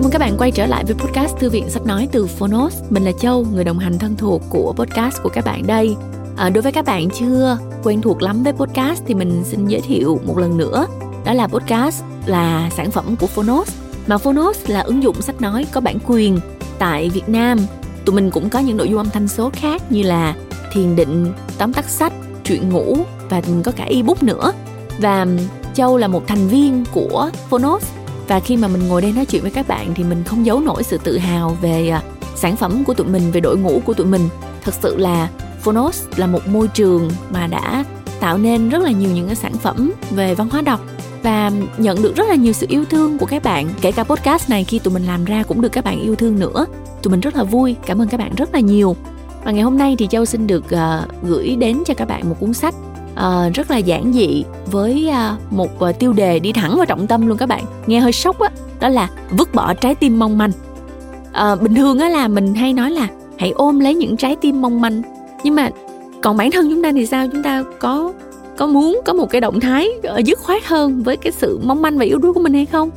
Chào mừng các bạn quay trở lại với podcast Thư viện Sách Nói từ Phonos. Mình là Châu, người đồng hành thân thuộc của podcast của các bạn đây. À, đối với các bạn chưa quen thuộc lắm với podcast thì mình xin giới thiệu một lần nữa. Đó là podcast là sản phẩm của Phonos. Mà Phonos là ứng dụng sách nói có bản quyền tại Việt Nam. Tụi mình cũng có những nội dung âm thanh số khác như là thiền định, tóm tắt sách, truyện ngủ và mình có cả ebook nữa. Và Châu là một thành viên của Phonos và khi mà mình ngồi đây nói chuyện với các bạn thì mình không giấu nổi sự tự hào về à, sản phẩm của tụi mình về đội ngũ của tụi mình. Thật sự là Phonos là một môi trường mà đã tạo nên rất là nhiều những cái sản phẩm về văn hóa đọc và nhận được rất là nhiều sự yêu thương của các bạn. Kể cả podcast này khi tụi mình làm ra cũng được các bạn yêu thương nữa. Tụi mình rất là vui. Cảm ơn các bạn rất là nhiều. Và ngày hôm nay thì châu xin được uh, gửi đến cho các bạn một cuốn sách uh, rất là giản dị với uh, một uh, tiêu đề đi thẳng vào trọng tâm luôn các bạn. Nghe hơi sốc á đó, đó là vứt bỏ trái tim mong manh. Uh, bình thường á là mình hay nói là hãy ôm lấy những trái tim mong manh. Nhưng mà còn bản thân chúng ta thì sao? Chúng ta có có muốn có một cái động thái ờ, dứt khoát hơn với cái sự mong manh và yếu đuối của mình hay không?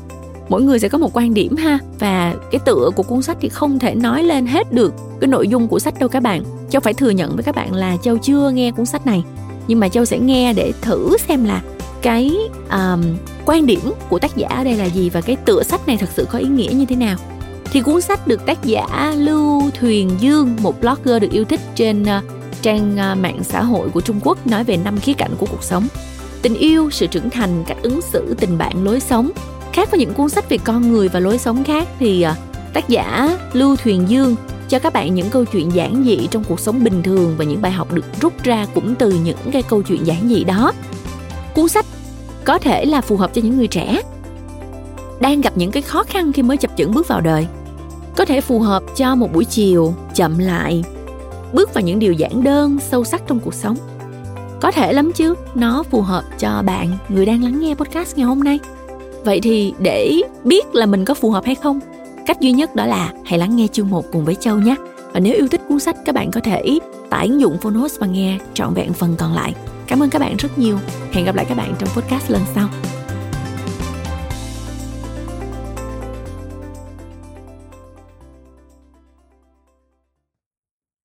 Mỗi người sẽ có một quan điểm ha và cái tựa của cuốn sách thì không thể nói lên hết được cái nội dung của sách đâu các bạn. Châu phải thừa nhận với các bạn là châu chưa nghe cuốn sách này nhưng mà châu sẽ nghe để thử xem là cái um, quan điểm của tác giả ở đây là gì và cái tựa sách này thật sự có ý nghĩa như thế nào thì cuốn sách được tác giả Lưu Thuyền Dương, một blogger được yêu thích trên uh, trang uh, mạng xã hội của Trung Quốc nói về năm khía cạnh của cuộc sống. Tình yêu, sự trưởng thành, cách ứng xử, tình bạn, lối sống. Khác với những cuốn sách về con người và lối sống khác thì uh, tác giả Lưu Thuyền Dương cho các bạn những câu chuyện giản dị trong cuộc sống bình thường và những bài học được rút ra cũng từ những cái câu chuyện giản dị đó. Cuốn sách có thể là phù hợp cho những người trẻ đang gặp những cái khó khăn khi mới chập chững bước vào đời. Có thể phù hợp cho một buổi chiều chậm lại, bước vào những điều giản đơn, sâu sắc trong cuộc sống. Có thể lắm chứ, nó phù hợp cho bạn người đang lắng nghe podcast ngày hôm nay. Vậy thì để biết là mình có phù hợp hay không Cách duy nhất đó là hãy lắng nghe chương 1 cùng với Châu nhé. Và nếu yêu thích cuốn sách, các bạn có thể tải ứng dụng Phonos và nghe trọn vẹn phần còn lại. Cảm ơn các bạn rất nhiều. Hẹn gặp lại các bạn trong podcast lần sau.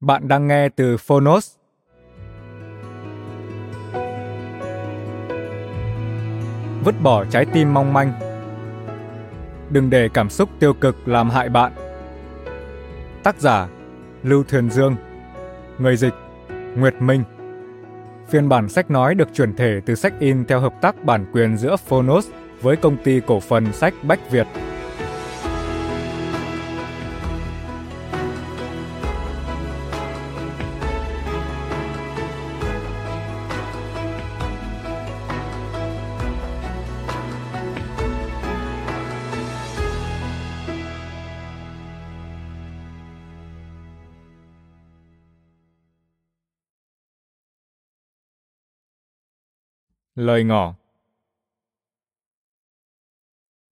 Bạn đang nghe từ Phonos. Vứt bỏ trái tim mong manh Đừng để cảm xúc tiêu cực làm hại bạn. Tác giả, Lưu Thuyền Dương Người dịch, Nguyệt Minh Phiên bản sách nói được chuyển thể từ sách in theo hợp tác bản quyền giữa Phonos với công ty cổ phần sách Bách Việt. Lời ngỏ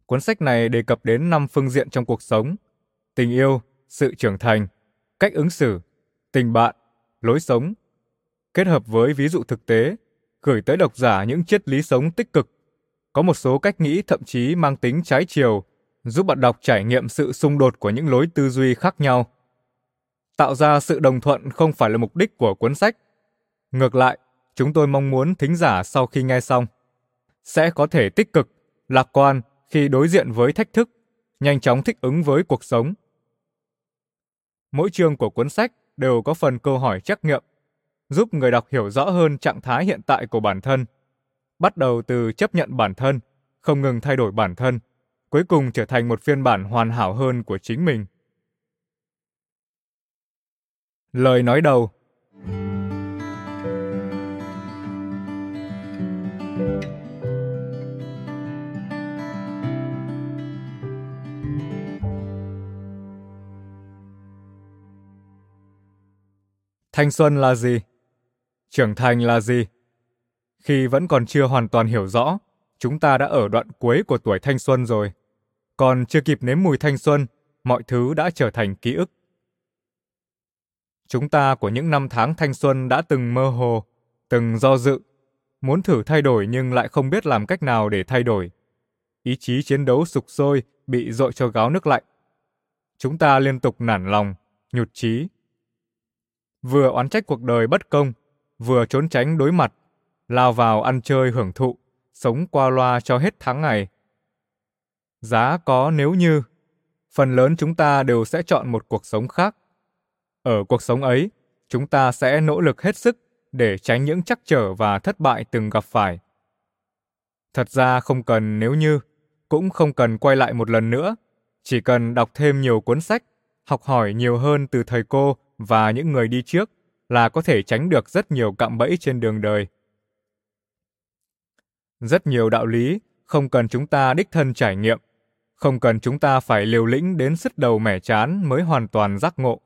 Cuốn sách này đề cập đến năm phương diện trong cuộc sống: tình yêu, sự trưởng thành, cách ứng xử, tình bạn, lối sống, kết hợp với ví dụ thực tế, gửi tới độc giả những triết lý sống tích cực. Có một số cách nghĩ thậm chí mang tính trái chiều, giúp bạn đọc trải nghiệm sự xung đột của những lối tư duy khác nhau. Tạo ra sự đồng thuận không phải là mục đích của cuốn sách. Ngược lại, chúng tôi mong muốn thính giả sau khi nghe xong sẽ có thể tích cực, lạc quan khi đối diện với thách thức, nhanh chóng thích ứng với cuộc sống. Mỗi chương của cuốn sách đều có phần câu hỏi trắc nghiệm, giúp người đọc hiểu rõ hơn trạng thái hiện tại của bản thân, bắt đầu từ chấp nhận bản thân, không ngừng thay đổi bản thân, cuối cùng trở thành một phiên bản hoàn hảo hơn của chính mình. Lời nói đầu Thanh xuân là gì? Trưởng thành là gì? Khi vẫn còn chưa hoàn toàn hiểu rõ, chúng ta đã ở đoạn cuối của tuổi thanh xuân rồi. Còn chưa kịp nếm mùi thanh xuân, mọi thứ đã trở thành ký ức. Chúng ta của những năm tháng thanh xuân đã từng mơ hồ, từng do dự, muốn thử thay đổi nhưng lại không biết làm cách nào để thay đổi. Ý chí chiến đấu sục sôi bị dội cho gáo nước lạnh, chúng ta liên tục nản lòng, nhụt chí. Vừa oán trách cuộc đời bất công, vừa trốn tránh đối mặt, lao vào ăn chơi hưởng thụ, sống qua loa cho hết tháng ngày. Giá có nếu như, phần lớn chúng ta đều sẽ chọn một cuộc sống khác. Ở cuộc sống ấy, chúng ta sẽ nỗ lực hết sức để tránh những trắc trở và thất bại từng gặp phải. Thật ra không cần nếu như, cũng không cần quay lại một lần nữa, chỉ cần đọc thêm nhiều cuốn sách, học hỏi nhiều hơn từ thầy cô và những người đi trước là có thể tránh được rất nhiều cạm bẫy trên đường đời. Rất nhiều đạo lý không cần chúng ta đích thân trải nghiệm, không cần chúng ta phải liều lĩnh đến sứt đầu mẻ chán mới hoàn toàn giác ngộ.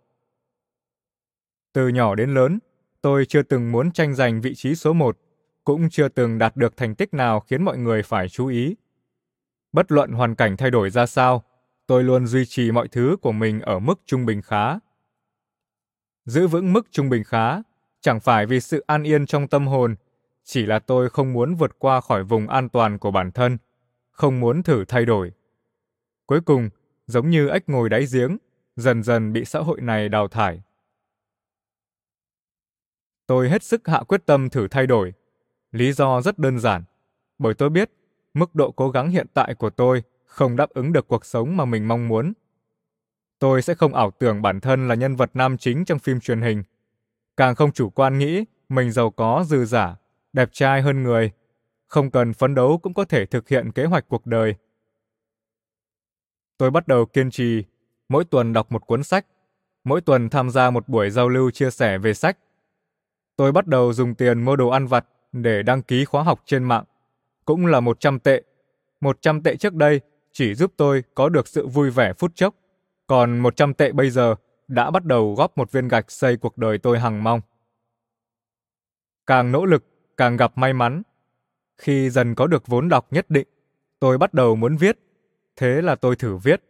Từ nhỏ đến lớn, tôi chưa từng muốn tranh giành vị trí số một, cũng chưa từng đạt được thành tích nào khiến mọi người phải chú ý. Bất luận hoàn cảnh thay đổi ra sao, tôi luôn duy trì mọi thứ của mình ở mức trung bình khá. Giữ vững mức trung bình khá, chẳng phải vì sự an yên trong tâm hồn, chỉ là tôi không muốn vượt qua khỏi vùng an toàn của bản thân, không muốn thử thay đổi. Cuối cùng, giống như ếch ngồi đáy giếng, dần dần bị xã hội này đào thải. Tôi hết sức hạ quyết tâm thử thay đổi. Lý do rất đơn giản, bởi tôi biết mức độ cố gắng hiện tại của tôi không đáp ứng được cuộc sống mà mình mong muốn. Tôi sẽ không ảo tưởng bản thân là nhân vật nam chính trong phim truyền hình, càng không chủ quan nghĩ mình giàu có dư giả, đẹp trai hơn người, không cần phấn đấu cũng có thể thực hiện kế hoạch cuộc đời. Tôi bắt đầu kiên trì, mỗi tuần đọc một cuốn sách, mỗi tuần tham gia một buổi giao lưu chia sẻ về sách. Tôi bắt đầu dùng tiền mua đồ ăn vặt để đăng ký khóa học trên mạng, cũng là 100 tệ. 100 tệ trước đây chỉ giúp tôi có được sự vui vẻ phút chốc, còn 100 tệ bây giờ đã bắt đầu góp một viên gạch xây cuộc đời tôi hằng mong. Càng nỗ lực, càng gặp may mắn. Khi dần có được vốn đọc nhất định, tôi bắt đầu muốn viết. Thế là tôi thử viết.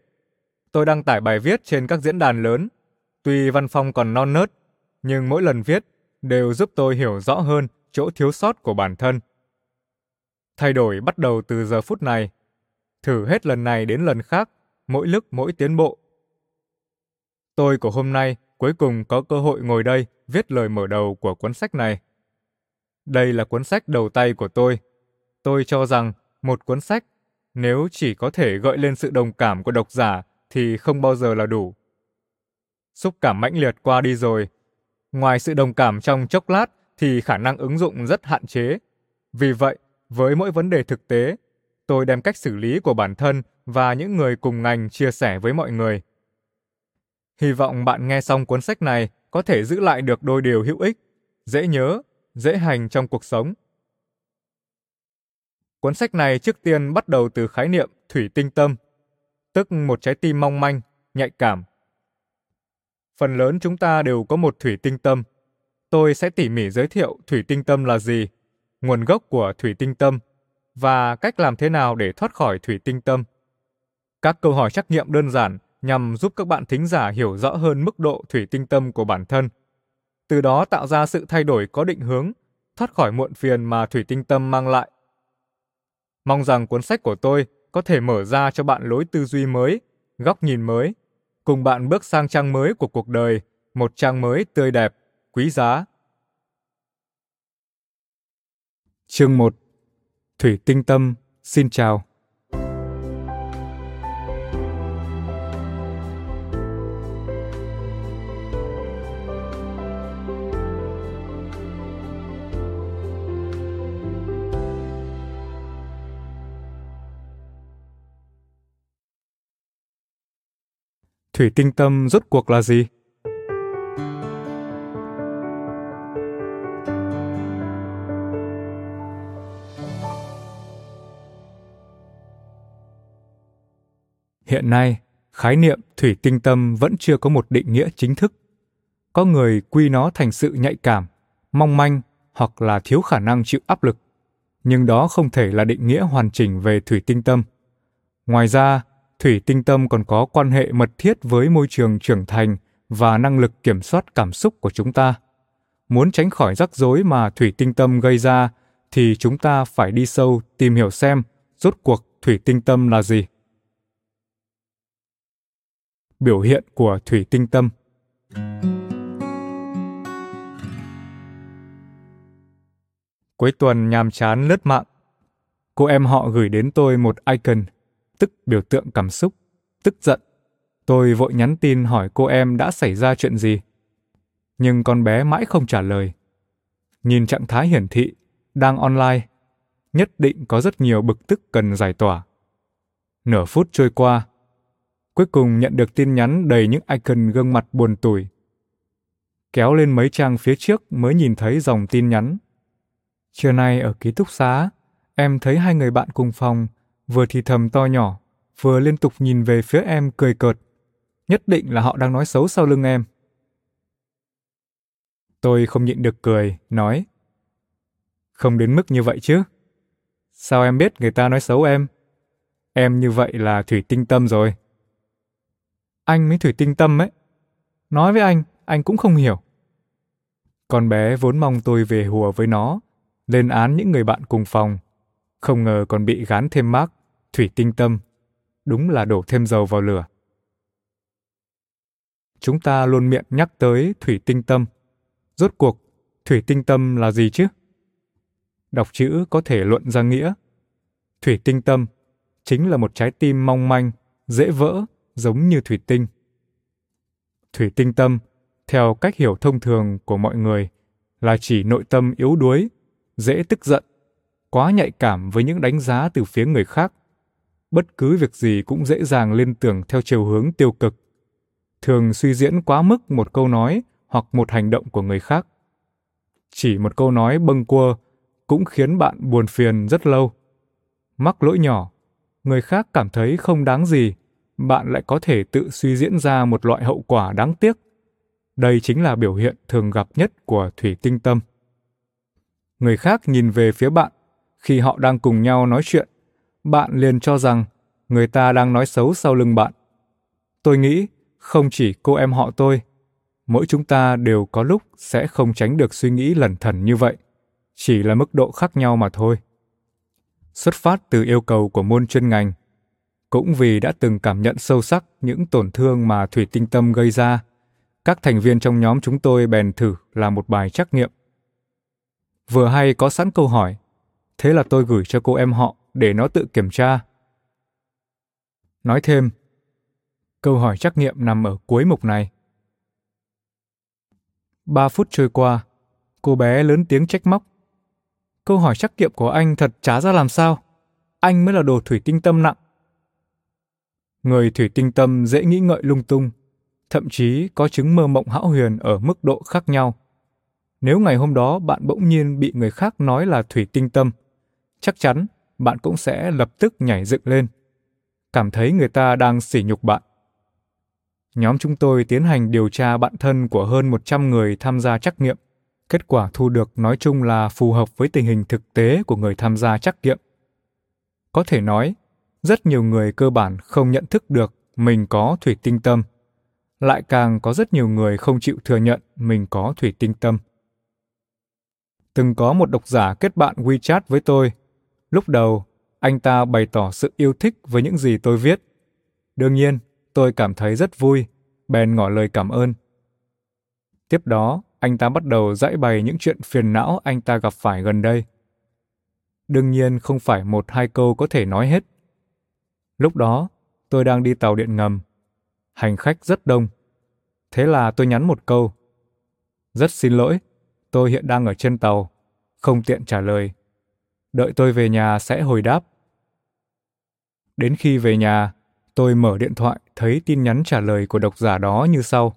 Tôi đăng tải bài viết trên các diễn đàn lớn. Tuy văn phong còn non nớt, nhưng mỗi lần viết đều giúp tôi hiểu rõ hơn chỗ thiếu sót của bản thân. Thay đổi bắt đầu từ giờ phút này. Thử hết lần này đến lần khác, mỗi lúc mỗi tiến bộ. Tôi của hôm nay cuối cùng có cơ hội ngồi đây viết lời mở đầu của cuốn sách này. Đây là cuốn sách đầu tay của tôi. Tôi cho rằng một cuốn sách nếu chỉ có thể gợi lên sự đồng cảm của độc giả thì không bao giờ là đủ. Xúc cảm mãnh liệt qua đi rồi, ngoài sự đồng cảm trong chốc lát thì khả năng ứng dụng rất hạn chế. Vì vậy, với mỗi vấn đề thực tế, tôi đem cách xử lý của bản thân và những người cùng ngành chia sẻ với mọi người. Hy vọng bạn nghe xong cuốn sách này có thể giữ lại được đôi điều hữu ích, dễ nhớ, dễ hành trong cuộc sống. Cuốn sách này trước tiên bắt đầu từ khái niệm thủy tinh tâm, tức một trái tim mong manh, nhạy cảm. Phần lớn chúng ta đều có một thủy tinh tâm. Tôi sẽ tỉ mỉ giới thiệu thủy tinh tâm là gì, nguồn gốc của thủy tinh tâm và cách làm thế nào để thoát khỏi thủy tinh tâm. Các câu hỏi trắc nghiệm đơn giản nhằm giúp các bạn thính giả hiểu rõ hơn mức độ thủy tinh tâm của bản thân. Từ đó tạo ra sự thay đổi có định hướng, thoát khỏi muộn phiền mà thủy tinh tâm mang lại. Mong rằng cuốn sách của tôi có thể mở ra cho bạn lối tư duy mới, góc nhìn mới, cùng bạn bước sang trang mới của cuộc đời, một trang mới tươi đẹp, quý giá. Chương 1 Thủy Tinh Tâm xin chào. Thủy tinh tâm rốt cuộc là gì? Hiện nay, khái niệm thủy tinh tâm vẫn chưa có một định nghĩa chính thức. Có người quy nó thành sự nhạy cảm, mong manh hoặc là thiếu khả năng chịu áp lực, nhưng đó không thể là định nghĩa hoàn chỉnh về thủy tinh tâm. Ngoài ra, thủy tinh tâm còn có quan hệ mật thiết với môi trường trưởng thành và năng lực kiểm soát cảm xúc của chúng ta. Muốn tránh khỏi rắc rối mà thủy tinh tâm gây ra thì chúng ta phải đi sâu tìm hiểu xem rốt cuộc thủy tinh tâm là gì. biểu hiện của thủy tinh tâm. Cuối tuần nhàm chán lướt mạng, cô em họ gửi đến tôi một icon, tức biểu tượng cảm xúc, tức giận. Tôi vội nhắn tin hỏi cô em đã xảy ra chuyện gì. Nhưng con bé mãi không trả lời. Nhìn trạng thái hiển thị, đang online, nhất định có rất nhiều bực tức cần giải tỏa. Nửa phút trôi qua, cuối cùng nhận được tin nhắn đầy những icon gương mặt buồn tủi. Kéo lên mấy trang phía trước mới nhìn thấy dòng tin nhắn. Trưa nay ở ký túc xá, em thấy hai người bạn cùng phòng, vừa thì thầm to nhỏ, vừa liên tục nhìn về phía em cười cợt. Nhất định là họ đang nói xấu sau lưng em. Tôi không nhịn được cười, nói. Không đến mức như vậy chứ. Sao em biết người ta nói xấu em? Em như vậy là thủy tinh tâm rồi. Anh mới thủy tinh tâm ấy. Nói với anh, anh cũng không hiểu. Con bé vốn mong tôi về hùa với nó, lên án những người bạn cùng phòng. Không ngờ còn bị gán thêm mác, thủy tinh tâm. Đúng là đổ thêm dầu vào lửa. Chúng ta luôn miệng nhắc tới thủy tinh tâm. Rốt cuộc, thủy tinh tâm là gì chứ? Đọc chữ có thể luận ra nghĩa. Thủy tinh tâm chính là một trái tim mong manh, dễ vỡ, giống như thủy tinh. Thủy tinh tâm, theo cách hiểu thông thường của mọi người, là chỉ nội tâm yếu đuối, dễ tức giận, quá nhạy cảm với những đánh giá từ phía người khác. Bất cứ việc gì cũng dễ dàng liên tưởng theo chiều hướng tiêu cực. Thường suy diễn quá mức một câu nói hoặc một hành động của người khác. Chỉ một câu nói bâng quơ cũng khiến bạn buồn phiền rất lâu. Mắc lỗi nhỏ, người khác cảm thấy không đáng gì, bạn lại có thể tự suy diễn ra một loại hậu quả đáng tiếc. Đây chính là biểu hiện thường gặp nhất của thủy tinh tâm. Người khác nhìn về phía bạn khi họ đang cùng nhau nói chuyện, bạn liền cho rằng người ta đang nói xấu sau lưng bạn. Tôi nghĩ không chỉ cô em họ tôi, mỗi chúng ta đều có lúc sẽ không tránh được suy nghĩ lẩn thẩn như vậy chỉ là mức độ khác nhau mà thôi. Xuất phát từ yêu cầu của môn chuyên ngành, cũng vì đã từng cảm nhận sâu sắc những tổn thương mà thủy tinh tâm gây ra, các thành viên trong nhóm chúng tôi bèn thử làm một bài trắc nghiệm. Vừa hay có sẵn câu hỏi, thế là tôi gửi cho cô em họ để nó tự kiểm tra. Nói thêm, câu hỏi trắc nghiệm nằm ở cuối mục này. Ba phút trôi qua, cô bé lớn tiếng trách móc. Câu hỏi trắc nghiệm của anh thật chả ra làm sao. Anh mới là đồ thủy tinh tâm nặng. Người thủy tinh tâm dễ nghĩ ngợi lung tung, thậm chí có chứng mơ mộng hão huyền ở mức độ khác nhau. Nếu ngày hôm đó bạn bỗng nhiên bị người khác nói là thủy tinh tâm, chắc chắn bạn cũng sẽ lập tức nhảy dựng lên, cảm thấy người ta đang sỉ nhục bạn. Nhóm chúng tôi tiến hành điều tra bạn thân của hơn 100 người tham gia trắc nghiệm. Kết quả thu được nói chung là phù hợp với tình hình thực tế của người tham gia trắc nghiệm. Có thể nói, rất nhiều người cơ bản không nhận thức được mình có thủy tinh tâm. Lại càng có rất nhiều người không chịu thừa nhận mình có thủy tinh tâm. Từng có một độc giả kết bạn WeChat với tôi. Lúc đầu, anh ta bày tỏ sự yêu thích với những gì tôi viết. Đương nhiên, tôi cảm thấy rất vui, bèn ngỏ lời cảm ơn. Tiếp đó, anh ta bắt đầu giải bày những chuyện phiền não anh ta gặp phải gần đây. Đương nhiên không phải một hai câu có thể nói hết. Lúc đó, tôi đang đi tàu điện ngầm. Hành khách rất đông. Thế là tôi nhắn một câu. Rất xin lỗi, tôi hiện đang ở trên tàu, không tiện trả lời. Đợi tôi về nhà sẽ hồi đáp. Đến khi về nhà, tôi mở điện thoại thấy tin nhắn trả lời của độc giả đó như sau.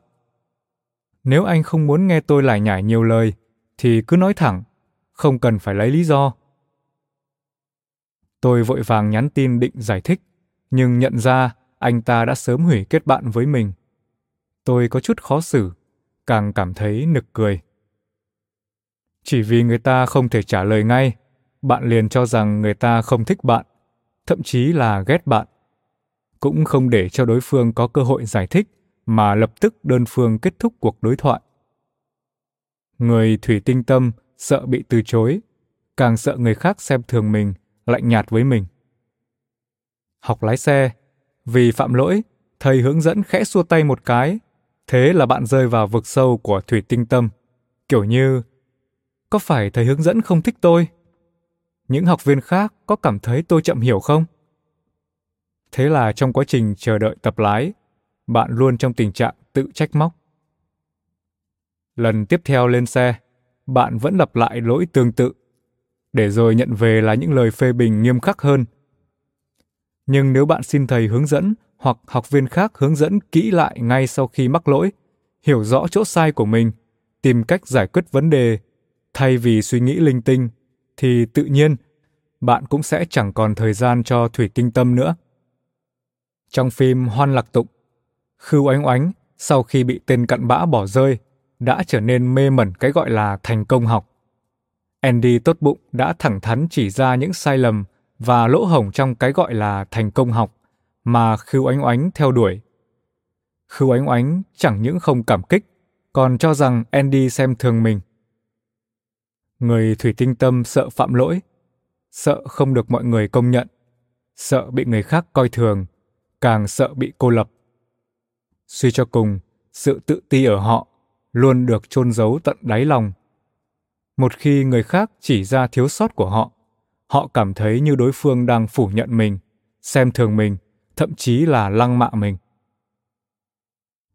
Nếu anh không muốn nghe tôi lải nhải nhiều lời, thì cứ nói thẳng, không cần phải lấy lý do. Tôi vội vàng nhắn tin định giải thích, nhưng nhận ra anh ta đã sớm hủy kết bạn với mình. Tôi có chút khó xử, càng cảm thấy nực cười. Chỉ vì người ta không thể trả lời ngay, bạn liền cho rằng người ta không thích bạn, thậm chí là ghét bạn. Cũng không để cho đối phương có cơ hội giải thích mà lập tức đơn phương kết thúc cuộc đối thoại. Người thủy tinh tâm sợ bị từ chối, càng sợ người khác xem thường mình, lạnh nhạt với mình. Học lái xe, vì phạm lỗi, thầy hướng dẫn khẽ xua tay một cái, thế là bạn rơi vào vực sâu của thủy tinh tâm. Kiểu như, có phải thầy hướng dẫn không thích tôi? Những học viên khác có cảm thấy tôi chậm hiểu không? Thế là trong quá trình chờ đợi tập lái, bạn luôn trong tình trạng tự trách móc. Lần tiếp theo lên xe, bạn vẫn lặp lại lỗi tương tự, để rồi nhận về là những lời phê bình nghiêm khắc hơn. Nhưng nếu bạn xin thầy hướng dẫn hoặc học viên khác hướng dẫn kỹ lại ngay sau khi mắc lỗi, hiểu rõ chỗ sai của mình, tìm cách giải quyết vấn đề thay vì suy nghĩ linh tinh thì tự nhiên bạn cũng sẽ chẳng còn thời gian cho thủy tinh tâm nữa. Trong phim Hoan Lạc Tụng, Khưu Oánh Oánh sau khi bị tên cặn bã bỏ rơi đã trở nên mê mẩn cái gọi là thành công học. Andy tốt bụng đã thẳng thắn chỉ ra những sai lầm và lỗ hổng trong cái gọi là thành công học mà Khưu Oánh Oánh theo đuổi. Khưu Oánh Oánh chẳng những không cảm kích, còn cho rằng Andy xem thường mình. Người thủy tinh tâm sợ phạm lỗi, sợ không được mọi người công nhận, sợ bị người khác coi thường, càng sợ bị cô lập. Suy cho cùng, sự tự ti ở họ luôn được chôn giấu tận đáy lòng. Một khi người khác chỉ ra thiếu sót của họ, họ cảm thấy như đối phương đang phủ nhận mình, xem thường mình, thậm chí là lăng mạ mình.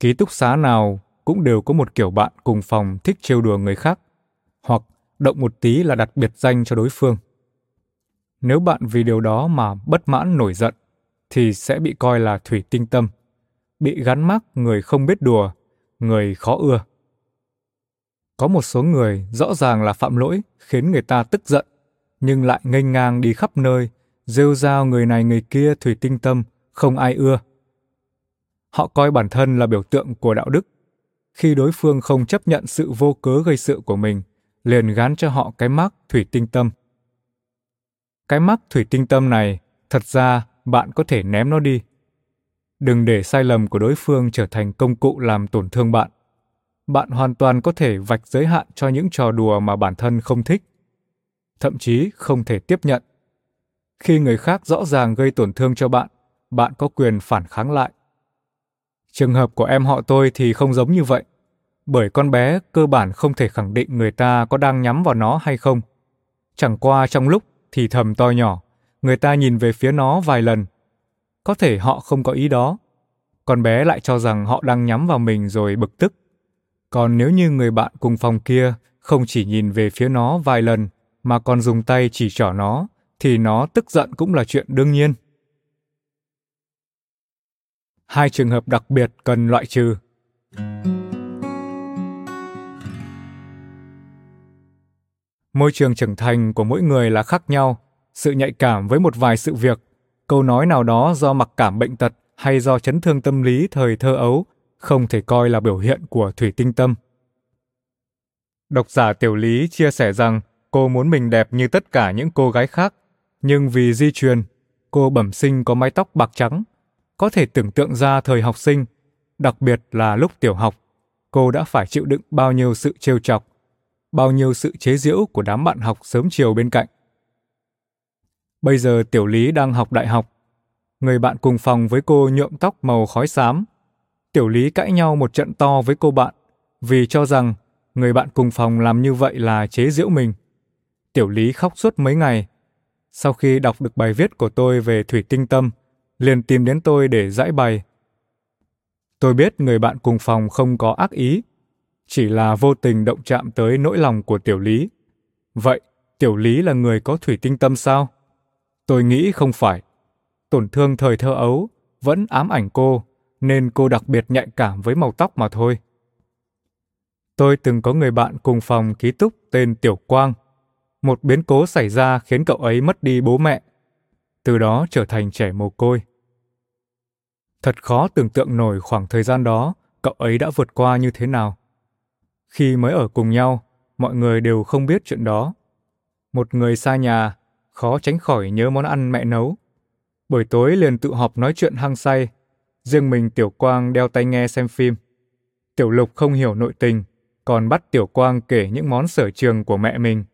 Ký túc xá nào cũng đều có một kiểu bạn cùng phòng thích trêu đùa người khác, hoặc động một tí là đặt biệt danh cho đối phương. Nếu bạn vì điều đó mà bất mãn nổi giận, thì sẽ bị coi là thủy tinh tâm, bị gắn mắc người không biết đùa, người khó ưa. Có một số người rõ ràng là phạm lỗi khiến người ta tức giận, nhưng lại nghênh ngang đi khắp nơi, rêu rao người này người kia thủy tinh tâm, không ai ưa. Họ coi bản thân là biểu tượng của đạo đức. Khi đối phương không chấp nhận sự vô cớ gây sự của mình, liền gán cho họ cái mác thủy tinh tâm. Cái mắc thủy tinh tâm này, thật ra bạn có thể ném nó đi. Đừng để sai lầm của đối phương trở thành công cụ làm tổn thương bạn. Bạn hoàn toàn có thể vạch giới hạn cho những trò đùa mà bản thân không thích, thậm chí không thể tiếp nhận. Khi người khác rõ ràng gây tổn thương cho bạn, bạn có quyền phản kháng lại. Trường hợp của em họ tôi thì không giống như vậy, bởi con bé cơ bản không thể khẳng định người ta có đang nhắm vào nó hay không. Chẳng qua trong lúc thì thầm to nhỏ, người ta nhìn về phía nó vài lần. Có thể họ không có ý đó, con bé lại cho rằng họ đang nhắm vào mình rồi bực tức. Còn nếu như người bạn cùng phòng kia không chỉ nhìn về phía nó vài lần mà còn dùng tay chỉ trỏ nó, thì nó tức giận cũng là chuyện đương nhiên. Hai trường hợp đặc biệt cần loại trừ. Môi trường trưởng thành của mỗi người là khác nhau, sự nhạy cảm với một vài sự việc, câu nói nào đó do mặc cảm bệnh tật hay do chấn thương tâm lý thời thơ ấu không thể coi là biểu hiện của thủy tinh tâm. Độc giả Tiểu Lý chia sẻ rằng cô muốn mình đẹp như tất cả những cô gái khác, nhưng vì di truyền, cô bẩm sinh có mái tóc bạc trắng, có thể tưởng tượng ra thời học sinh, đặc biệt là lúc tiểu học, cô đã phải chịu đựng bao nhiêu sự trêu chọc, bao nhiêu sự chế giễu của đám bạn học sớm chiều bên cạnh. Bây giờ Tiểu Lý đang học đại học. Người bạn cùng phòng với cô nhuộm tóc màu khói xám. Tiểu Lý cãi nhau một trận to với cô bạn vì cho rằng người bạn cùng phòng làm như vậy là chế giễu mình. Tiểu Lý khóc suốt mấy ngày. Sau khi đọc được bài viết của tôi về thủy tinh tâm, liền tìm đến tôi để giải bày. Tôi biết người bạn cùng phòng không có ác ý, chỉ là vô tình động chạm tới nỗi lòng của Tiểu Lý. Vậy, Tiểu Lý là người có thủy tinh tâm sao? Tôi nghĩ không phải. Tổn thương thời thơ ấu vẫn ám ảnh cô, nên cô đặc biệt nhạy cảm với màu tóc mà thôi. Tôi từng có người bạn cùng phòng ký túc tên Tiểu Quang. Một biến cố xảy ra khiến cậu ấy mất đi bố mẹ, từ đó trở thành trẻ mồ côi. Thật khó tưởng tượng nổi khoảng thời gian đó cậu ấy đã vượt qua như thế nào. Khi mới ở cùng nhau, mọi người đều không biết chuyện đó. Một người xa nhà, khó tránh khỏi nhớ món ăn mẹ nấu. Buổi tối liền tự họp nói chuyện hăng say, riêng mình Tiểu Quang đeo tai nghe xem phim. Tiểu Lục không hiểu nội tình, còn bắt Tiểu Quang kể những món sở trường của mẹ mình.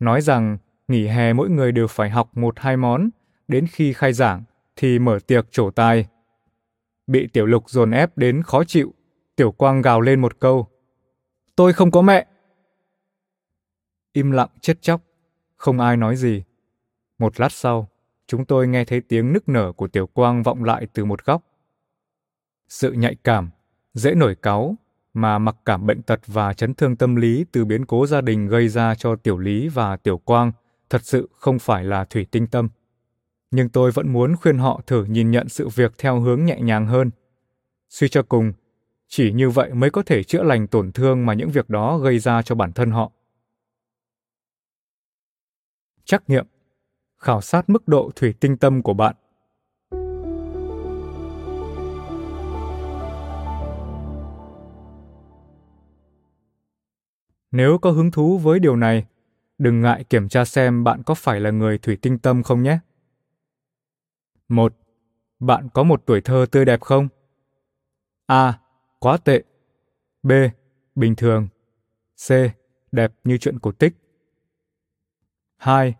Nói rằng nghỉ hè mỗi người đều phải học một hai món, đến khi khai giảng thì mở tiệc trổ tài. Bị Tiểu Lục dồn ép đến khó chịu, Tiểu Quang gào lên một câu. Tôi không có mẹ. Im lặng chết chóc, không ai nói gì. Một lát sau, chúng tôi nghe thấy tiếng nức nở của Tiểu Quang vọng lại từ một góc. Sự nhạy cảm, dễ nổi cáu mà mặc cảm bệnh tật và chấn thương tâm lý từ biến cố gia đình gây ra cho Tiểu Lý và Tiểu Quang thật sự không phải là thủy tinh tâm. Nhưng tôi vẫn muốn khuyên họ thử nhìn nhận sự việc theo hướng nhẹ nhàng hơn. Suy cho cùng, chỉ như vậy mới có thể chữa lành tổn thương mà những việc đó gây ra cho bản thân họ. Trắc nghiệm khảo sát mức độ thủy tinh tâm của bạn. Nếu có hứng thú với điều này, đừng ngại kiểm tra xem bạn có phải là người thủy tinh tâm không nhé. Một, Bạn có một tuổi thơ tươi đẹp không? A. Quá tệ. B. Bình thường. C. Đẹp như chuyện cổ tích. 2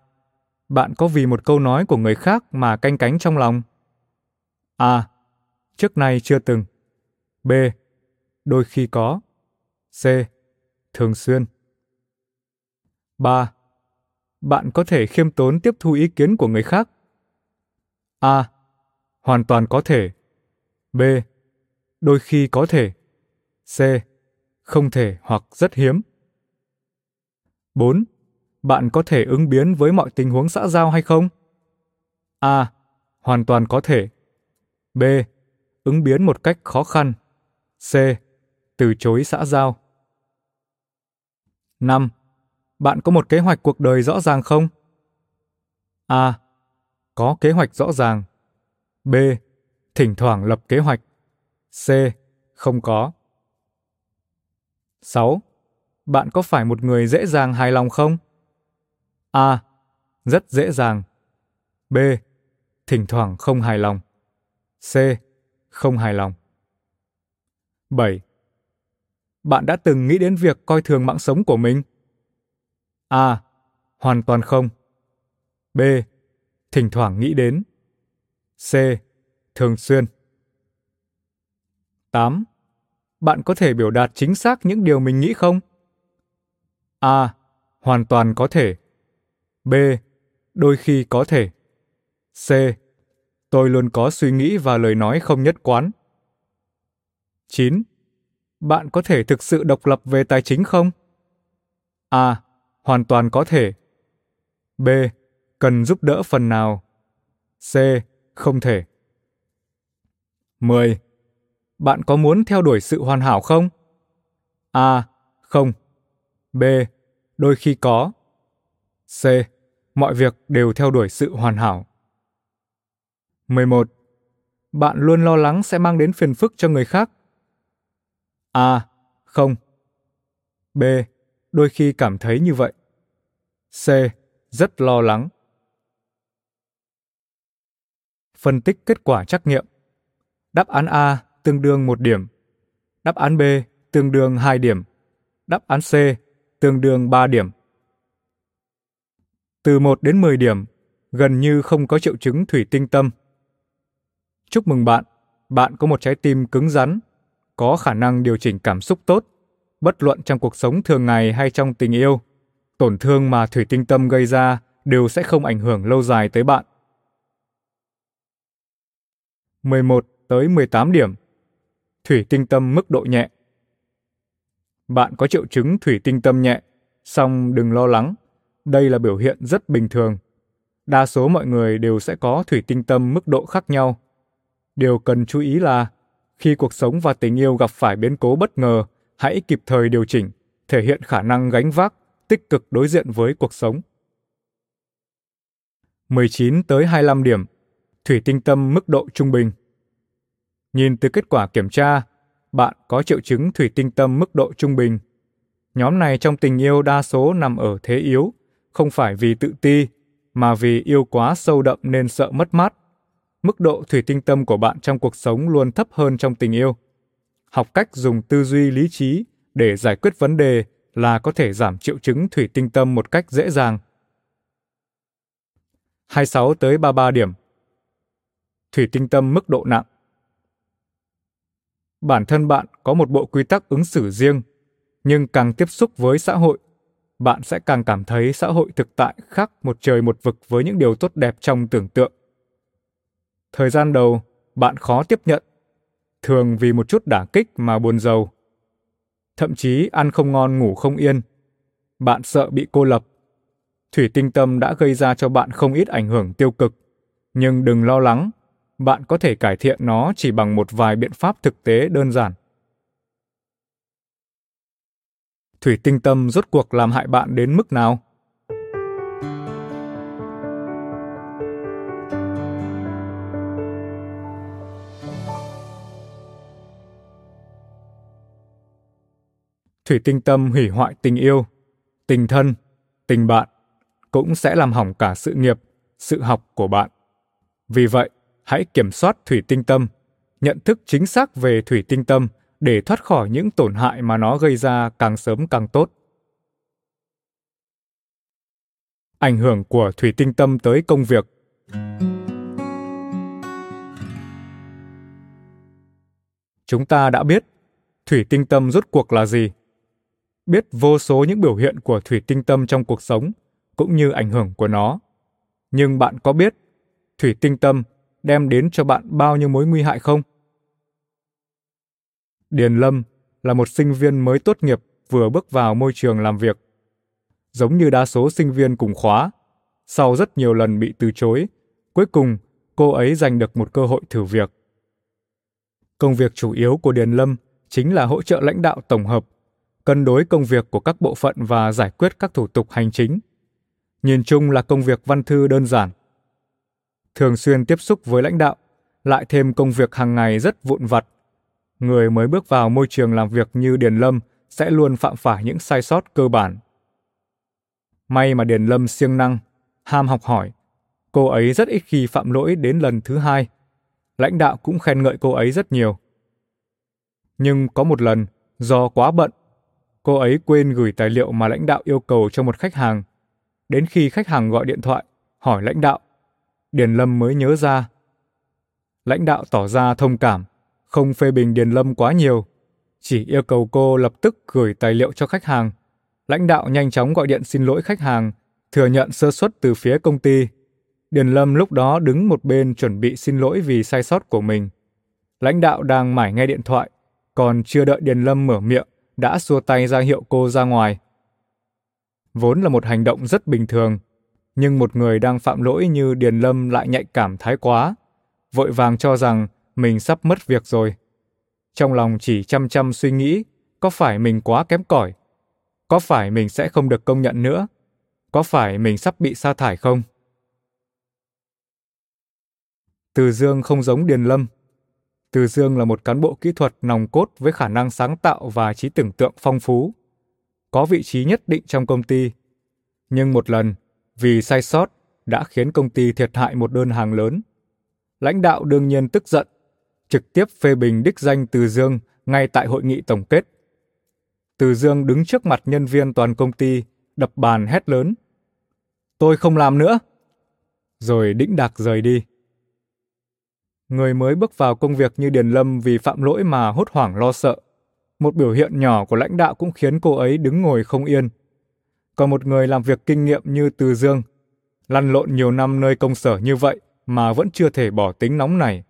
bạn có vì một câu nói của người khác mà canh cánh trong lòng a trước nay chưa từng b đôi khi có c thường xuyên 3. Bạn có thể khiêm tốn tiếp thu ý kiến của người khác. A. Hoàn toàn có thể. B. Đôi khi có thể. C. Không thể hoặc rất hiếm. 4 bạn có thể ứng biến với mọi tình huống xã giao hay không? A. Hoàn toàn có thể. B. Ứng biến một cách khó khăn. C. Từ chối xã giao. 5. Bạn có một kế hoạch cuộc đời rõ ràng không? A. Có kế hoạch rõ ràng. B. Thỉnh thoảng lập kế hoạch. C. Không có. 6. Bạn có phải một người dễ dàng hài lòng không? A. Rất dễ dàng. B. Thỉnh thoảng không hài lòng. C. Không hài lòng. 7. Bạn đã từng nghĩ đến việc coi thường mạng sống của mình? A. Hoàn toàn không. B. Thỉnh thoảng nghĩ đến. C. Thường xuyên. 8. Bạn có thể biểu đạt chính xác những điều mình nghĩ không? A. Hoàn toàn có thể. B. Đôi khi có thể. C. Tôi luôn có suy nghĩ và lời nói không nhất quán. 9. Bạn có thể thực sự độc lập về tài chính không? A. Hoàn toàn có thể. B. Cần giúp đỡ phần nào. C. Không thể. 10. Bạn có muốn theo đuổi sự hoàn hảo không? A. Không. B. Đôi khi có. C mọi việc đều theo đuổi sự hoàn hảo. 11. Bạn luôn lo lắng sẽ mang đến phiền phức cho người khác. A. Không. B. Đôi khi cảm thấy như vậy. C. Rất lo lắng. Phân tích kết quả trắc nghiệm. Đáp án A tương đương 1 điểm. Đáp án B tương đương 2 điểm. Đáp án C tương đương 3 điểm. Từ 1 đến 10 điểm, gần như không có triệu chứng thủy tinh tâm. Chúc mừng bạn, bạn có một trái tim cứng rắn, có khả năng điều chỉnh cảm xúc tốt, bất luận trong cuộc sống thường ngày hay trong tình yêu. Tổn thương mà thủy tinh tâm gây ra đều sẽ không ảnh hưởng lâu dài tới bạn. 11 tới 18 điểm. Thủy tinh tâm mức độ nhẹ. Bạn có triệu chứng thủy tinh tâm nhẹ, song đừng lo lắng, đây là biểu hiện rất bình thường. Đa số mọi người đều sẽ có thủy tinh tâm mức độ khác nhau. Điều cần chú ý là khi cuộc sống và tình yêu gặp phải biến cố bất ngờ, hãy kịp thời điều chỉnh, thể hiện khả năng gánh vác, tích cực đối diện với cuộc sống. 19 tới 25 điểm. Thủy tinh tâm mức độ trung bình. Nhìn từ kết quả kiểm tra, bạn có triệu chứng thủy tinh tâm mức độ trung bình. Nhóm này trong tình yêu đa số nằm ở thế yếu, không phải vì tự ti mà vì yêu quá sâu đậm nên sợ mất mát mức độ thủy tinh tâm của bạn trong cuộc sống luôn thấp hơn trong tình yêu học cách dùng tư duy lý trí để giải quyết vấn đề là có thể giảm triệu chứng thủy tinh tâm một cách dễ dàng 26 tới 33 điểm. Thủy tinh tâm mức độ nặng. Bản thân bạn có một bộ quy tắc ứng xử riêng, nhưng càng tiếp xúc với xã hội, bạn sẽ càng cảm thấy xã hội thực tại khác một trời một vực với những điều tốt đẹp trong tưởng tượng. Thời gian đầu, bạn khó tiếp nhận, thường vì một chút đả kích mà buồn giàu. Thậm chí ăn không ngon ngủ không yên. Bạn sợ bị cô lập. Thủy tinh tâm đã gây ra cho bạn không ít ảnh hưởng tiêu cực, nhưng đừng lo lắng, bạn có thể cải thiện nó chỉ bằng một vài biện pháp thực tế đơn giản. Thủy tinh tâm rốt cuộc làm hại bạn đến mức nào? Thủy tinh tâm hủy hoại tình yêu, tình thân, tình bạn, cũng sẽ làm hỏng cả sự nghiệp, sự học của bạn. Vì vậy, hãy kiểm soát thủy tinh tâm, nhận thức chính xác về thủy tinh tâm để thoát khỏi những tổn hại mà nó gây ra càng sớm càng tốt. Ảnh hưởng của thủy tinh tâm tới công việc. Chúng ta đã biết thủy tinh tâm rốt cuộc là gì. Biết vô số những biểu hiện của thủy tinh tâm trong cuộc sống cũng như ảnh hưởng của nó. Nhưng bạn có biết thủy tinh tâm đem đến cho bạn bao nhiêu mối nguy hại không? Điền Lâm là một sinh viên mới tốt nghiệp vừa bước vào môi trường làm việc. Giống như đa số sinh viên cùng khóa, sau rất nhiều lần bị từ chối, cuối cùng cô ấy giành được một cơ hội thử việc. Công việc chủ yếu của Điền Lâm chính là hỗ trợ lãnh đạo tổng hợp, cân đối công việc của các bộ phận và giải quyết các thủ tục hành chính. Nhìn chung là công việc văn thư đơn giản. Thường xuyên tiếp xúc với lãnh đạo, lại thêm công việc hàng ngày rất vụn vặt người mới bước vào môi trường làm việc như Điền Lâm sẽ luôn phạm phải những sai sót cơ bản. May mà Điền Lâm siêng năng, ham học hỏi. Cô ấy rất ít khi phạm lỗi đến lần thứ hai. Lãnh đạo cũng khen ngợi cô ấy rất nhiều. Nhưng có một lần, do quá bận, cô ấy quên gửi tài liệu mà lãnh đạo yêu cầu cho một khách hàng. Đến khi khách hàng gọi điện thoại, hỏi lãnh đạo, Điền Lâm mới nhớ ra. Lãnh đạo tỏ ra thông cảm, không phê bình Điền Lâm quá nhiều, chỉ yêu cầu cô lập tức gửi tài liệu cho khách hàng. Lãnh đạo nhanh chóng gọi điện xin lỗi khách hàng, thừa nhận sơ suất từ phía công ty. Điền Lâm lúc đó đứng một bên chuẩn bị xin lỗi vì sai sót của mình. Lãnh đạo đang mải nghe điện thoại, còn chưa đợi Điền Lâm mở miệng, đã xua tay ra hiệu cô ra ngoài. Vốn là một hành động rất bình thường, nhưng một người đang phạm lỗi như Điền Lâm lại nhạy cảm thái quá, vội vàng cho rằng mình sắp mất việc rồi. Trong lòng chỉ chăm chăm suy nghĩ, có phải mình quá kém cỏi? Có phải mình sẽ không được công nhận nữa? Có phải mình sắp bị sa thải không? Từ Dương không giống Điền Lâm. Từ Dương là một cán bộ kỹ thuật nòng cốt với khả năng sáng tạo và trí tưởng tượng phong phú. Có vị trí nhất định trong công ty. Nhưng một lần, vì sai sót, đã khiến công ty thiệt hại một đơn hàng lớn. Lãnh đạo đương nhiên tức giận trực tiếp phê bình đích danh Từ Dương ngay tại hội nghị tổng kết. Từ Dương đứng trước mặt nhân viên toàn công ty, đập bàn hét lớn. Tôi không làm nữa. Rồi đĩnh đạc rời đi. Người mới bước vào công việc như Điền Lâm vì phạm lỗi mà hốt hoảng lo sợ. Một biểu hiện nhỏ của lãnh đạo cũng khiến cô ấy đứng ngồi không yên. Còn một người làm việc kinh nghiệm như Từ Dương, lăn lộn nhiều năm nơi công sở như vậy mà vẫn chưa thể bỏ tính nóng này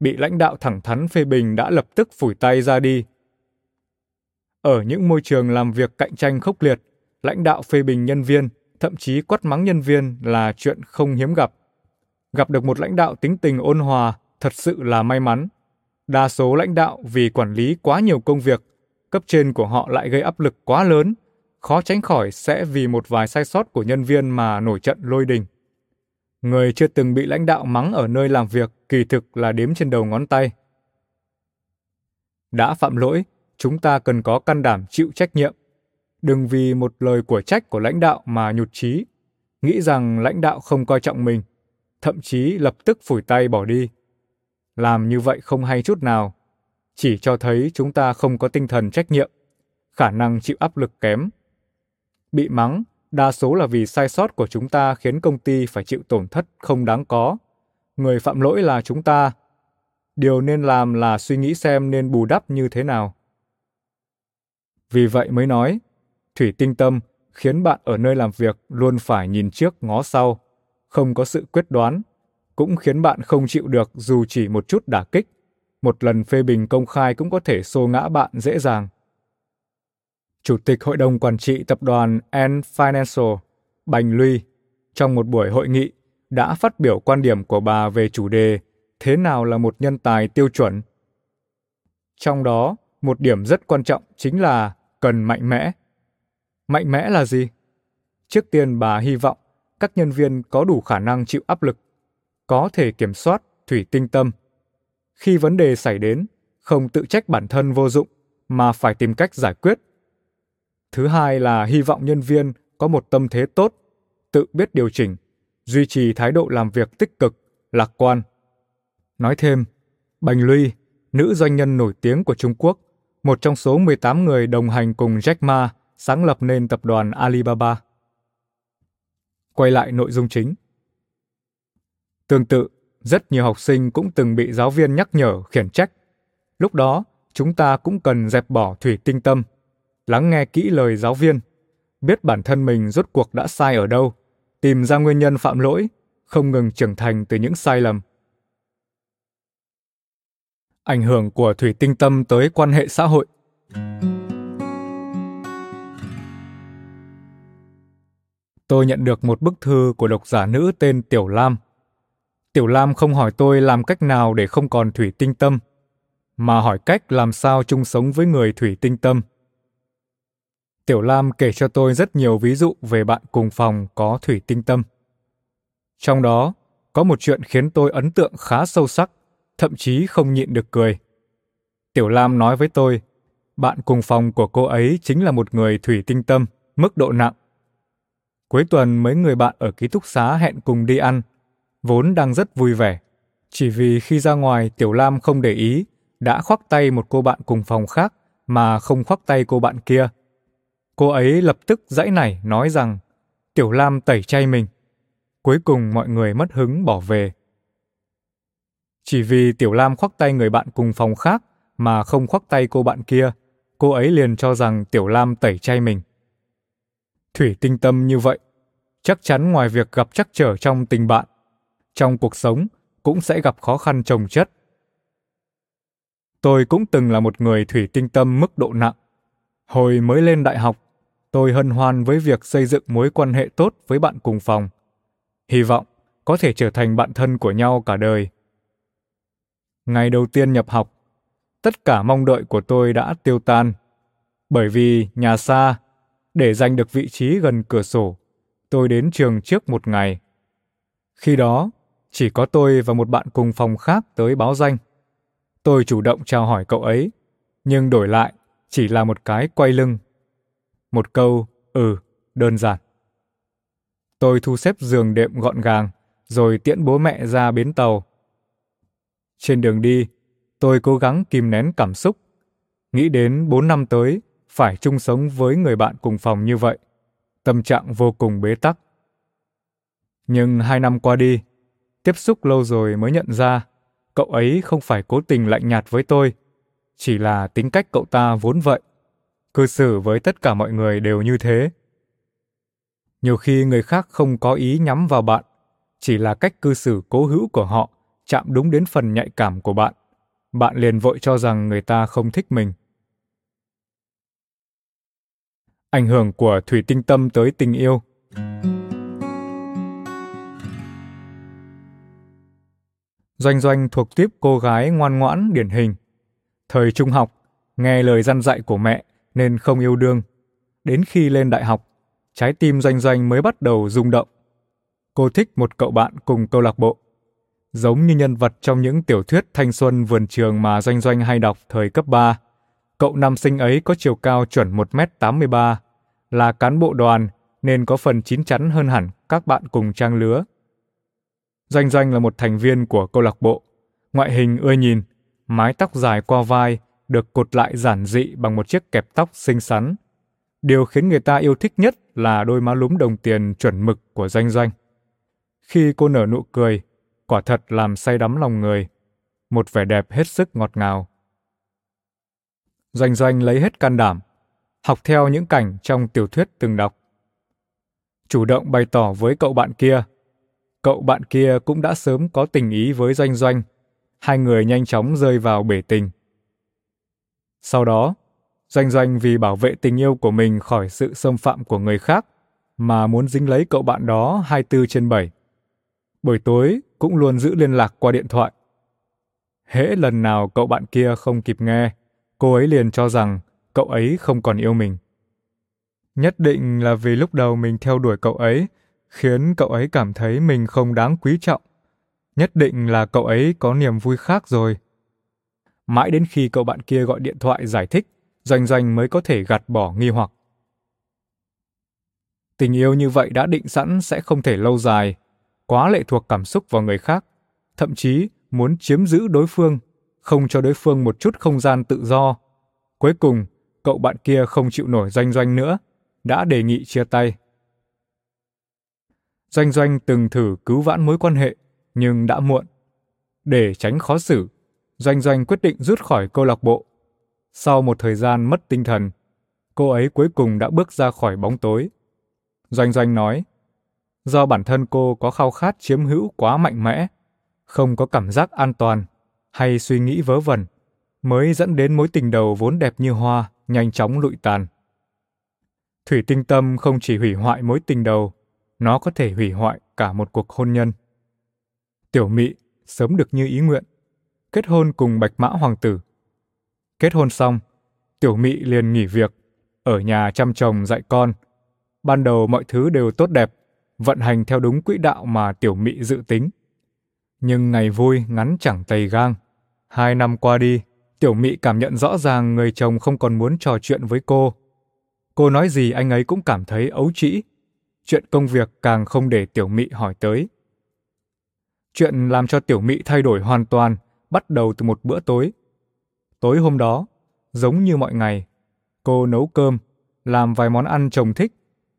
bị lãnh đạo thẳng thắn phê bình đã lập tức phủi tay ra đi. Ở những môi trường làm việc cạnh tranh khốc liệt, lãnh đạo phê bình nhân viên, thậm chí quát mắng nhân viên là chuyện không hiếm gặp. Gặp được một lãnh đạo tính tình ôn hòa thật sự là may mắn. Đa số lãnh đạo vì quản lý quá nhiều công việc, cấp trên của họ lại gây áp lực quá lớn, khó tránh khỏi sẽ vì một vài sai sót của nhân viên mà nổi trận lôi đình. Người chưa từng bị lãnh đạo mắng ở nơi làm việc kỳ thực là đếm trên đầu ngón tay. Đã phạm lỗi, chúng ta cần có can đảm chịu trách nhiệm. Đừng vì một lời của trách của lãnh đạo mà nhụt chí, nghĩ rằng lãnh đạo không coi trọng mình, thậm chí lập tức phủi tay bỏ đi. Làm như vậy không hay chút nào, chỉ cho thấy chúng ta không có tinh thần trách nhiệm, khả năng chịu áp lực kém. Bị mắng đa số là vì sai sót của chúng ta khiến công ty phải chịu tổn thất không đáng có người phạm lỗi là chúng ta điều nên làm là suy nghĩ xem nên bù đắp như thế nào. Vì vậy mới nói, thủy tinh tâm khiến bạn ở nơi làm việc luôn phải nhìn trước ngó sau, không có sự quyết đoán, cũng khiến bạn không chịu được dù chỉ một chút đả kích. Một lần phê bình công khai cũng có thể xô ngã bạn dễ dàng. Chủ tịch Hội đồng Quản trị Tập đoàn N Financial, Bành Luy, trong một buổi hội nghị đã phát biểu quan điểm của bà về chủ đề thế nào là một nhân tài tiêu chuẩn. Trong đó, một điểm rất quan trọng chính là cần mạnh mẽ. Mạnh mẽ là gì? Trước tiên bà hy vọng các nhân viên có đủ khả năng chịu áp lực, có thể kiểm soát thủy tinh tâm. Khi vấn đề xảy đến, không tự trách bản thân vô dụng mà phải tìm cách giải quyết. Thứ hai là hy vọng nhân viên có một tâm thế tốt, tự biết điều chỉnh, duy trì thái độ làm việc tích cực, lạc quan. Nói thêm, Bành Luy, nữ doanh nhân nổi tiếng của Trung Quốc, một trong số 18 người đồng hành cùng Jack Ma sáng lập nên tập đoàn Alibaba. Quay lại nội dung chính. Tương tự, rất nhiều học sinh cũng từng bị giáo viên nhắc nhở khiển trách. Lúc đó, chúng ta cũng cần dẹp bỏ thủy tinh tâm, lắng nghe kỹ lời giáo viên, biết bản thân mình rốt cuộc đã sai ở đâu, tìm ra nguyên nhân phạm lỗi, không ngừng trưởng thành từ những sai lầm. Ảnh hưởng của thủy tinh tâm tới quan hệ xã hội. tôi nhận được một bức thư của độc giả nữ tên Tiểu Lam. Tiểu Lam không hỏi tôi làm cách nào để không còn thủy tinh tâm, mà hỏi cách làm sao chung sống với người thủy tinh tâm. Tiểu Lam kể cho tôi rất nhiều ví dụ về bạn cùng phòng có thủy tinh tâm. Trong đó, có một chuyện khiến tôi ấn tượng khá sâu sắc, thậm chí không nhịn được cười. Tiểu Lam nói với tôi, bạn cùng phòng của cô ấy chính là một người thủy tinh tâm, mức độ nặng. Cuối tuần mấy người bạn ở ký túc xá hẹn cùng đi ăn, vốn đang rất vui vẻ. Chỉ vì khi ra ngoài Tiểu Lam không để ý, đã khoác tay một cô bạn cùng phòng khác mà không khoác tay cô bạn kia. Cô ấy lập tức dãy nảy nói rằng Tiểu Lam tẩy chay mình. Cuối cùng mọi người mất hứng bỏ về. Chỉ vì Tiểu Lam khoác tay người bạn cùng phòng khác mà không khoác tay cô bạn kia, cô ấy liền cho rằng Tiểu Lam tẩy chay mình. Thủy tinh tâm như vậy, chắc chắn ngoài việc gặp trắc trở trong tình bạn, trong cuộc sống cũng sẽ gặp khó khăn trồng chất. Tôi cũng từng là một người thủy tinh tâm mức độ nặng. Hồi mới lên đại học, tôi hân hoan với việc xây dựng mối quan hệ tốt với bạn cùng phòng. Hy vọng có thể trở thành bạn thân của nhau cả đời. Ngày đầu tiên nhập học, tất cả mong đợi của tôi đã tiêu tan. Bởi vì nhà xa, để giành được vị trí gần cửa sổ, tôi đến trường trước một ngày. Khi đó, chỉ có tôi và một bạn cùng phòng khác tới báo danh. Tôi chủ động chào hỏi cậu ấy, nhưng đổi lại chỉ là một cái quay lưng. Một câu ừ đơn giản. Tôi thu xếp giường đệm gọn gàng, rồi tiễn bố mẹ ra bến tàu. Trên đường đi, tôi cố gắng kìm nén cảm xúc, nghĩ đến bốn năm tới phải chung sống với người bạn cùng phòng như vậy, tâm trạng vô cùng bế tắc. Nhưng hai năm qua đi, tiếp xúc lâu rồi mới nhận ra, cậu ấy không phải cố tình lạnh nhạt với tôi, chỉ là tính cách cậu ta vốn vậy. Cư xử với tất cả mọi người đều như thế. Nhiều khi người khác không có ý nhắm vào bạn, chỉ là cách cư xử cố hữu của họ chạm đúng đến phần nhạy cảm của bạn. Bạn liền vội cho rằng người ta không thích mình. Ảnh hưởng của thủy tinh tâm tới tình yêu. Doanh Doanh thuộc tiếp cô gái ngoan ngoãn điển hình. Thời trung học, nghe lời răn dạy của mẹ nên không yêu đương. Đến khi lên đại học, trái tim Doanh Doanh mới bắt đầu rung động. Cô thích một cậu bạn cùng câu lạc bộ. Giống như nhân vật trong những tiểu thuyết thanh xuân vườn trường mà Doanh Doanh hay đọc thời cấp 3. Cậu nam sinh ấy có chiều cao chuẩn 1m83, là cán bộ đoàn nên có phần chín chắn hơn hẳn các bạn cùng trang lứa. Doanh Doanh là một thành viên của câu lạc bộ, ngoại hình ưa nhìn, mái tóc dài qua vai được cột lại giản dị bằng một chiếc kẹp tóc xinh xắn. Điều khiến người ta yêu thích nhất là đôi má lúm đồng tiền chuẩn mực của Doanh Doanh. Khi cô nở nụ cười, quả thật làm say đắm lòng người. một vẻ đẹp hết sức ngọt ngào. Doanh Doanh lấy hết can đảm, học theo những cảnh trong tiểu thuyết từng đọc. Chủ động bày tỏ với cậu bạn kia. Cậu bạn kia cũng đã sớm có tình ý với Doanh Doanh. Hai người nhanh chóng rơi vào bể tình. Sau đó, Doanh Doanh vì bảo vệ tình yêu của mình khỏi sự xâm phạm của người khác mà muốn dính lấy cậu bạn đó 24 trên 7. Buổi tối cũng luôn giữ liên lạc qua điện thoại. Hễ lần nào cậu bạn kia không kịp nghe, cô ấy liền cho rằng cậu ấy không còn yêu mình. Nhất định là vì lúc đầu mình theo đuổi cậu ấy, khiến cậu ấy cảm thấy mình không đáng quý trọng. Nhất định là cậu ấy có niềm vui khác rồi. Mãi đến khi cậu bạn kia gọi điện thoại giải thích, Doanh Doanh mới có thể gạt bỏ nghi hoặc. Tình yêu như vậy đã định sẵn sẽ không thể lâu dài, quá lệ thuộc cảm xúc vào người khác, thậm chí muốn chiếm giữ đối phương, không cho đối phương một chút không gian tự do. Cuối cùng, cậu bạn kia không chịu nổi doanh doanh nữa, đã đề nghị chia tay. Doanh doanh từng thử cứu vãn mối quan hệ, nhưng đã muộn. Để tránh khó xử, Doanh Doanh quyết định rút khỏi câu lạc bộ. Sau một thời gian mất tinh thần, cô ấy cuối cùng đã bước ra khỏi bóng tối. Doanh Doanh nói, do bản thân cô có khao khát chiếm hữu quá mạnh mẽ, không có cảm giác an toàn hay suy nghĩ vớ vẩn, mới dẫn đến mối tình đầu vốn đẹp như hoa nhanh chóng lụi tàn. Thủy tinh tâm không chỉ hủy hoại mối tình đầu, nó có thể hủy hoại cả một cuộc hôn nhân. Tiểu Mị sớm được như ý nguyện, kết hôn cùng Bạch Mã Hoàng tử. Kết hôn xong, Tiểu Mị liền nghỉ việc, ở nhà chăm chồng dạy con. Ban đầu mọi thứ đều tốt đẹp, vận hành theo đúng quỹ đạo mà Tiểu Mị dự tính. Nhưng ngày vui ngắn chẳng tầy gang. Hai năm qua đi, Tiểu Mị cảm nhận rõ ràng người chồng không còn muốn trò chuyện với cô. Cô nói gì anh ấy cũng cảm thấy ấu trĩ. Chuyện công việc càng không để Tiểu Mị hỏi tới. Chuyện làm cho Tiểu Mị thay đổi hoàn toàn, bắt đầu từ một bữa tối. Tối hôm đó, giống như mọi ngày, cô nấu cơm, làm vài món ăn chồng thích,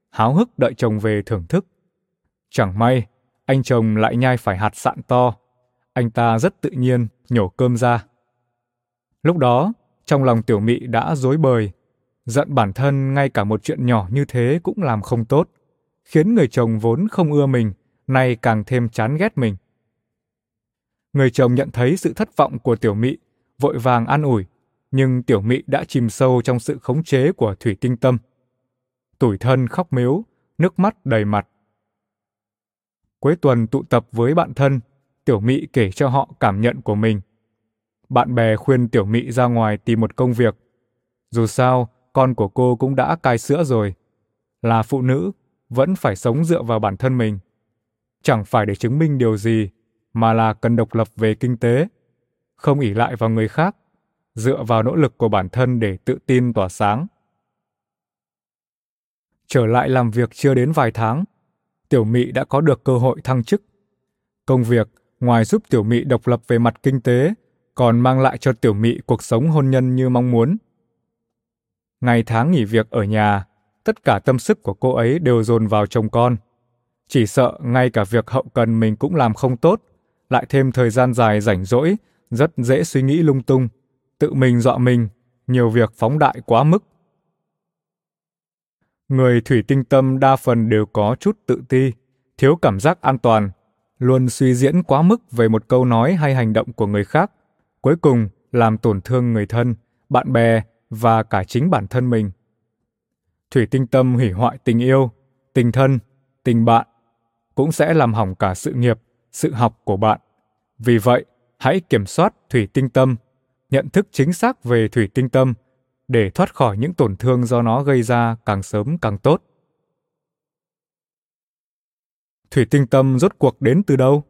háo hức đợi chồng về thưởng thức. Chẳng may, anh chồng lại nhai phải hạt sạn to. Anh ta rất tự nhiên nhổ cơm ra. Lúc đó, trong lòng tiểu mị đã dối bời, giận bản thân ngay cả một chuyện nhỏ như thế cũng làm không tốt, khiến người chồng vốn không ưa mình, nay càng thêm chán ghét mình. Người chồng nhận thấy sự thất vọng của tiểu mị, vội vàng an ủi, nhưng tiểu mị đã chìm sâu trong sự khống chế của thủy tinh tâm. Tủi thân khóc miếu, nước mắt đầy mặt. Cuối tuần tụ tập với bạn thân, tiểu mị kể cho họ cảm nhận của mình. Bạn bè khuyên tiểu mị ra ngoài tìm một công việc. Dù sao, con của cô cũng đã cai sữa rồi. Là phụ nữ, vẫn phải sống dựa vào bản thân mình. Chẳng phải để chứng minh điều gì, mà là cần độc lập về kinh tế, không ỷ lại vào người khác, dựa vào nỗ lực của bản thân để tự tin tỏa sáng. Trở lại làm việc chưa đến vài tháng, Tiểu Mị đã có được cơ hội thăng chức. Công việc ngoài giúp Tiểu Mị độc lập về mặt kinh tế, còn mang lại cho Tiểu Mị cuộc sống hôn nhân như mong muốn. Ngày tháng nghỉ việc ở nhà, tất cả tâm sức của cô ấy đều dồn vào chồng con. Chỉ sợ ngay cả việc hậu cần mình cũng làm không tốt, lại thêm thời gian dài rảnh rỗi, rất dễ suy nghĩ lung tung, tự mình dọa mình, nhiều việc phóng đại quá mức. Người thủy tinh tâm đa phần đều có chút tự ti, thiếu cảm giác an toàn, luôn suy diễn quá mức về một câu nói hay hành động của người khác, cuối cùng làm tổn thương người thân, bạn bè và cả chính bản thân mình. Thủy tinh tâm hủy hoại tình yêu, tình thân, tình bạn, cũng sẽ làm hỏng cả sự nghiệp, sự học của bạn. Vì vậy, hãy kiểm soát thủy tinh tâm, nhận thức chính xác về thủy tinh tâm để thoát khỏi những tổn thương do nó gây ra càng sớm càng tốt. Thủy tinh tâm rốt cuộc đến từ đâu?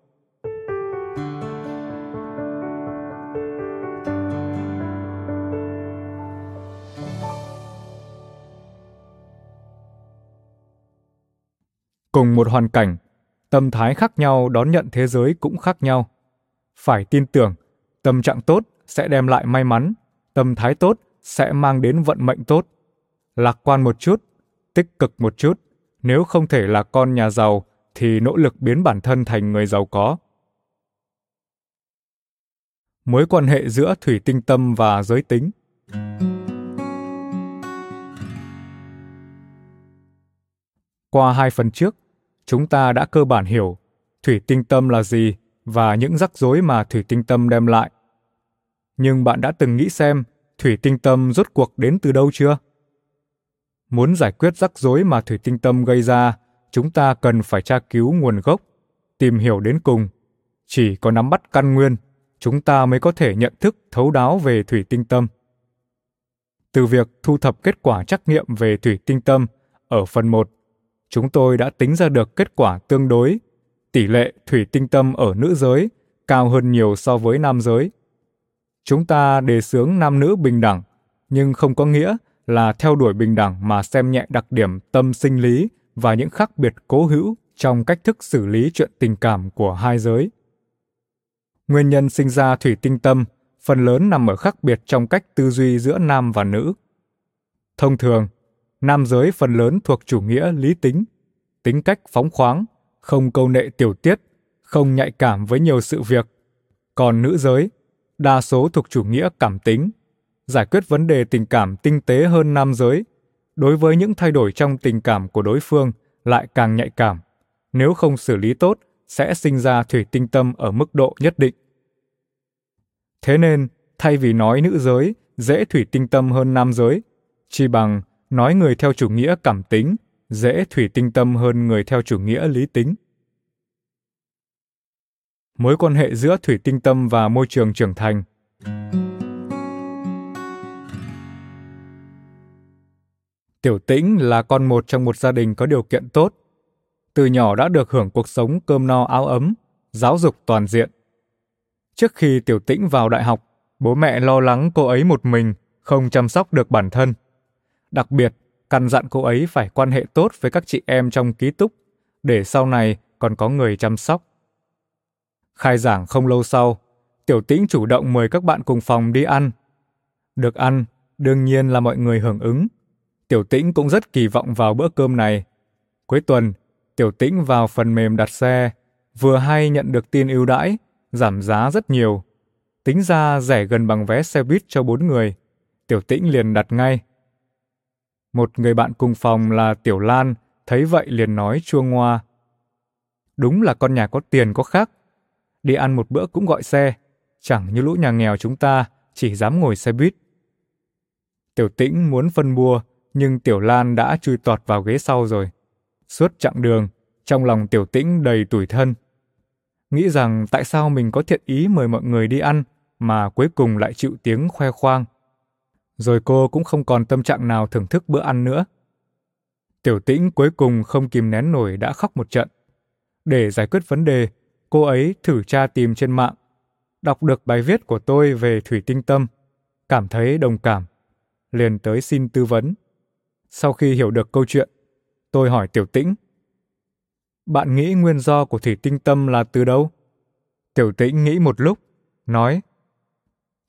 Cùng một hoàn cảnh, tâm thái khác nhau đón nhận thế giới cũng khác nhau. Phải tin tưởng, tâm trạng tốt sẽ đem lại may mắn, tâm thái tốt sẽ mang đến vận mệnh tốt. Lạc quan một chút, tích cực một chút, nếu không thể là con nhà giàu thì nỗ lực biến bản thân thành người giàu có. Mối quan hệ giữa thủy tinh tâm và giới tính. Qua hai phần trước, chúng ta đã cơ bản hiểu thủy tinh tâm là gì và những rắc rối mà thủy tinh tâm đem lại. Nhưng bạn đã từng nghĩ xem thủy tinh tâm rốt cuộc đến từ đâu chưa? Muốn giải quyết rắc rối mà thủy tinh tâm gây ra, chúng ta cần phải tra cứu nguồn gốc, tìm hiểu đến cùng. Chỉ có nắm bắt căn nguyên, chúng ta mới có thể nhận thức thấu đáo về thủy tinh tâm. Từ việc thu thập kết quả trắc nghiệm về thủy tinh tâm ở phần 1, chúng tôi đã tính ra được kết quả tương đối tỷ lệ thủy tinh tâm ở nữ giới cao hơn nhiều so với nam giới. Chúng ta đề xướng nam nữ bình đẳng, nhưng không có nghĩa là theo đuổi bình đẳng mà xem nhẹ đặc điểm tâm sinh lý và những khác biệt cố hữu trong cách thức xử lý chuyện tình cảm của hai giới. Nguyên nhân sinh ra thủy tinh tâm phần lớn nằm ở khác biệt trong cách tư duy giữa nam và nữ. Thông thường, nam giới phần lớn thuộc chủ nghĩa lý tính, tính cách phóng khoáng, không câu nệ tiểu tiết, không nhạy cảm với nhiều sự việc. Còn nữ giới, đa số thuộc chủ nghĩa cảm tính, giải quyết vấn đề tình cảm tinh tế hơn nam giới, đối với những thay đổi trong tình cảm của đối phương lại càng nhạy cảm. Nếu không xử lý tốt, sẽ sinh ra thủy tinh tâm ở mức độ nhất định. Thế nên, thay vì nói nữ giới dễ thủy tinh tâm hơn nam giới, chỉ bằng nói người theo chủ nghĩa cảm tính dễ thủy tinh tâm hơn người theo chủ nghĩa lý tính. Mối quan hệ giữa thủy tinh tâm và môi trường trưởng thành Tiểu Tĩnh là con một trong một gia đình có điều kiện tốt. Từ nhỏ đã được hưởng cuộc sống cơm no áo ấm, giáo dục toàn diện. Trước khi Tiểu Tĩnh vào đại học, bố mẹ lo lắng cô ấy một mình, không chăm sóc được bản thân. Đặc biệt, căn dặn cô ấy phải quan hệ tốt với các chị em trong ký túc, để sau này còn có người chăm sóc. Khai giảng không lâu sau, Tiểu Tĩnh chủ động mời các bạn cùng phòng đi ăn. Được ăn, đương nhiên là mọi người hưởng ứng. Tiểu Tĩnh cũng rất kỳ vọng vào bữa cơm này. Cuối tuần, Tiểu Tĩnh vào phần mềm đặt xe, vừa hay nhận được tin ưu đãi, giảm giá rất nhiều. Tính ra rẻ gần bằng vé xe buýt cho bốn người. Tiểu Tĩnh liền đặt ngay. Một người bạn cùng phòng là Tiểu Lan, thấy vậy liền nói chua ngoa. Đúng là con nhà có tiền có khác. Đi ăn một bữa cũng gọi xe, chẳng như lũ nhà nghèo chúng ta chỉ dám ngồi xe buýt. Tiểu Tĩnh muốn phân bua, nhưng Tiểu Lan đã chui tọt vào ghế sau rồi. Suốt chặng đường, trong lòng Tiểu Tĩnh đầy tủi thân. Nghĩ rằng tại sao mình có thiện ý mời mọi người đi ăn mà cuối cùng lại chịu tiếng khoe khoang. Rồi cô cũng không còn tâm trạng nào thưởng thức bữa ăn nữa. Tiểu Tĩnh cuối cùng không kìm nén nổi đã khóc một trận. Để giải quyết vấn đề, cô ấy thử tra tìm trên mạng, đọc được bài viết của tôi về thủy tinh tâm, cảm thấy đồng cảm, liền tới xin tư vấn. Sau khi hiểu được câu chuyện, tôi hỏi Tiểu Tĩnh. Bạn nghĩ nguyên do của thủy tinh tâm là từ đâu? Tiểu Tĩnh nghĩ một lúc, nói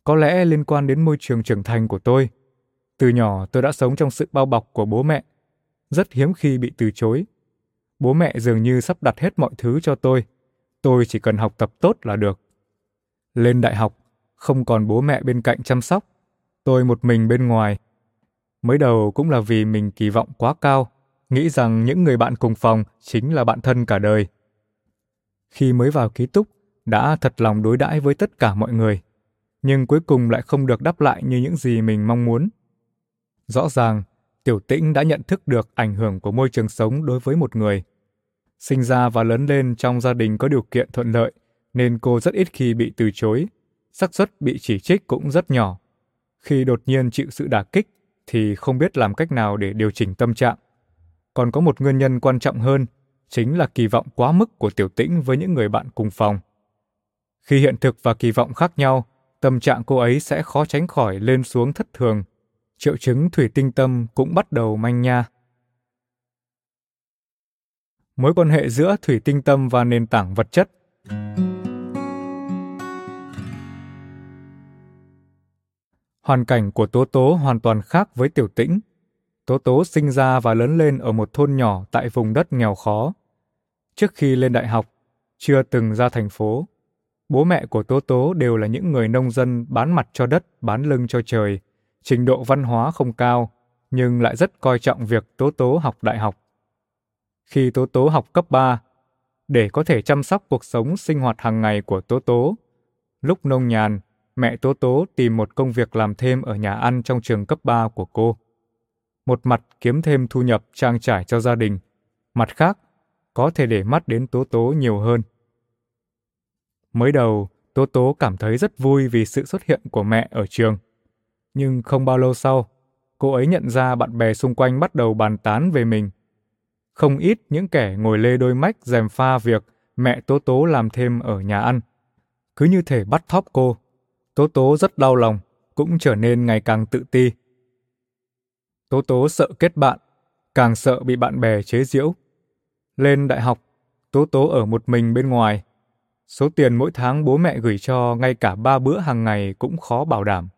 có lẽ liên quan đến môi trường trưởng thành của tôi. Từ nhỏ tôi đã sống trong sự bao bọc của bố mẹ, rất hiếm khi bị từ chối. Bố mẹ dường như sắp đặt hết mọi thứ cho tôi. Tôi chỉ cần học tập tốt là được. Lên đại học, không còn bố mẹ bên cạnh chăm sóc. Tôi một mình bên ngoài, Mới đầu cũng là vì mình kỳ vọng quá cao, nghĩ rằng những người bạn cùng phòng chính là bạn thân cả đời. Khi mới vào ký túc, đã thật lòng đối đãi với tất cả mọi người, nhưng cuối cùng lại không được đáp lại như những gì mình mong muốn. Rõ ràng, Tiểu Tĩnh đã nhận thức được ảnh hưởng của môi trường sống đối với một người. Sinh ra và lớn lên trong gia đình có điều kiện thuận lợi, nên cô rất ít khi bị từ chối, xác suất bị chỉ trích cũng rất nhỏ. Khi đột nhiên chịu sự đả kích, thì không biết làm cách nào để điều chỉnh tâm trạng. Còn có một nguyên nhân quan trọng hơn, chính là kỳ vọng quá mức của Tiểu Tĩnh với những người bạn cùng phòng. Khi hiện thực và kỳ vọng khác nhau, tâm trạng cô ấy sẽ khó tránh khỏi lên xuống thất thường. Triệu chứng thủy tinh tâm cũng bắt đầu manh nha. Mối quan hệ giữa thủy tinh tâm và nền tảng vật chất Hoàn cảnh của Tố Tố hoàn toàn khác với Tiểu Tĩnh. Tố Tố sinh ra và lớn lên ở một thôn nhỏ tại vùng đất nghèo khó. Trước khi lên đại học, chưa từng ra thành phố. Bố mẹ của Tố Tố đều là những người nông dân bán mặt cho đất, bán lưng cho trời, trình độ văn hóa không cao, nhưng lại rất coi trọng việc Tố Tố học đại học. Khi Tố Tố học cấp 3, để có thể chăm sóc cuộc sống sinh hoạt hàng ngày của Tố Tố, lúc nông nhàn, mẹ Tố Tố tìm một công việc làm thêm ở nhà ăn trong trường cấp 3 của cô. Một mặt kiếm thêm thu nhập trang trải cho gia đình, mặt khác có thể để mắt đến Tố Tố nhiều hơn. Mới đầu, Tố Tố cảm thấy rất vui vì sự xuất hiện của mẹ ở trường. Nhưng không bao lâu sau, cô ấy nhận ra bạn bè xung quanh bắt đầu bàn tán về mình. Không ít những kẻ ngồi lê đôi mách dèm pha việc mẹ Tố Tố làm thêm ở nhà ăn. Cứ như thể bắt thóp cô. Tố Tố rất đau lòng, cũng trở nên ngày càng tự ti. Tố Tố sợ kết bạn, càng sợ bị bạn bè chế giễu. Lên đại học, Tố Tố ở một mình bên ngoài. Số tiền mỗi tháng bố mẹ gửi cho ngay cả ba bữa hàng ngày cũng khó bảo đảm.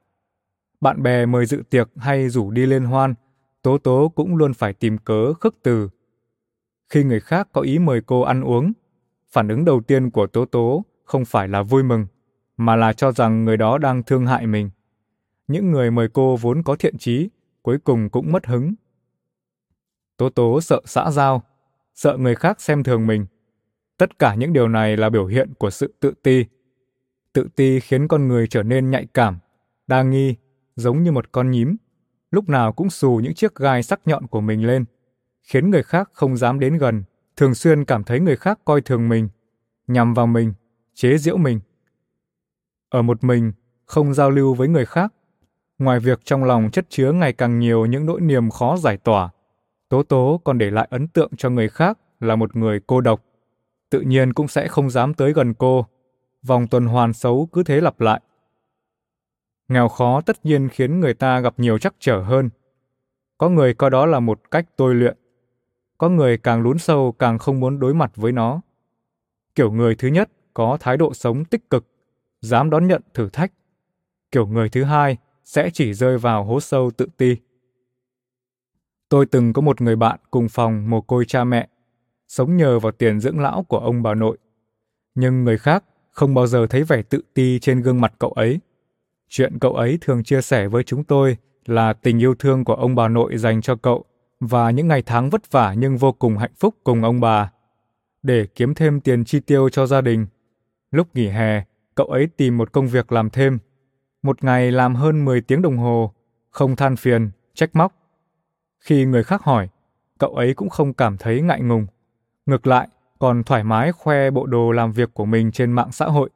Bạn bè mời dự tiệc hay rủ đi liên hoan, Tố Tố cũng luôn phải tìm cớ khước từ. Khi người khác có ý mời cô ăn uống, phản ứng đầu tiên của Tố Tố không phải là vui mừng, mà là cho rằng người đó đang thương hại mình. Những người mời cô vốn có thiện chí, cuối cùng cũng mất hứng. Tố Tố sợ xã giao, sợ người khác xem thường mình. Tất cả những điều này là biểu hiện của sự tự ti. Tự ti khiến con người trở nên nhạy cảm, đa nghi, giống như một con nhím, lúc nào cũng xù những chiếc gai sắc nhọn của mình lên, khiến người khác không dám đến gần, thường xuyên cảm thấy người khác coi thường mình, nhằm vào mình, chế giễu mình. Ở một mình, không giao lưu với người khác, ngoài việc trong lòng chất chứa ngày càng nhiều những nỗi niềm khó giải tỏa, Tố Tố còn để lại ấn tượng cho người khác là một người cô độc, tự nhiên cũng sẽ không dám tới gần cô. Vòng tuần hoàn xấu cứ thế lặp lại. Nghèo khó tất nhiên khiến người ta gặp nhiều trắc trở hơn. Có người coi đó là một cách tôi luyện. Có người càng lún sâu càng không muốn đối mặt với nó. Kiểu người thứ nhất có thái độ sống tích cực, dám đón nhận thử thách. Kiểu người thứ hai sẽ chỉ rơi vào hố sâu tự ti. Tôi từng có một người bạn cùng phòng mồ côi cha mẹ, sống nhờ vào tiền dưỡng lão của ông bà nội. Nhưng người khác không bao giờ thấy vẻ tự ti trên gương mặt cậu ấy. Chuyện cậu ấy thường chia sẻ với chúng tôi là tình yêu thương của ông bà nội dành cho cậu và những ngày tháng vất vả nhưng vô cùng hạnh phúc cùng ông bà. Để kiếm thêm tiền chi tiêu cho gia đình, lúc nghỉ hè, cậu ấy tìm một công việc làm thêm. Một ngày làm hơn 10 tiếng đồng hồ, không than phiền, trách móc. Khi người khác hỏi, cậu ấy cũng không cảm thấy ngại ngùng. Ngược lại, còn thoải mái khoe bộ đồ làm việc của mình trên mạng xã hội,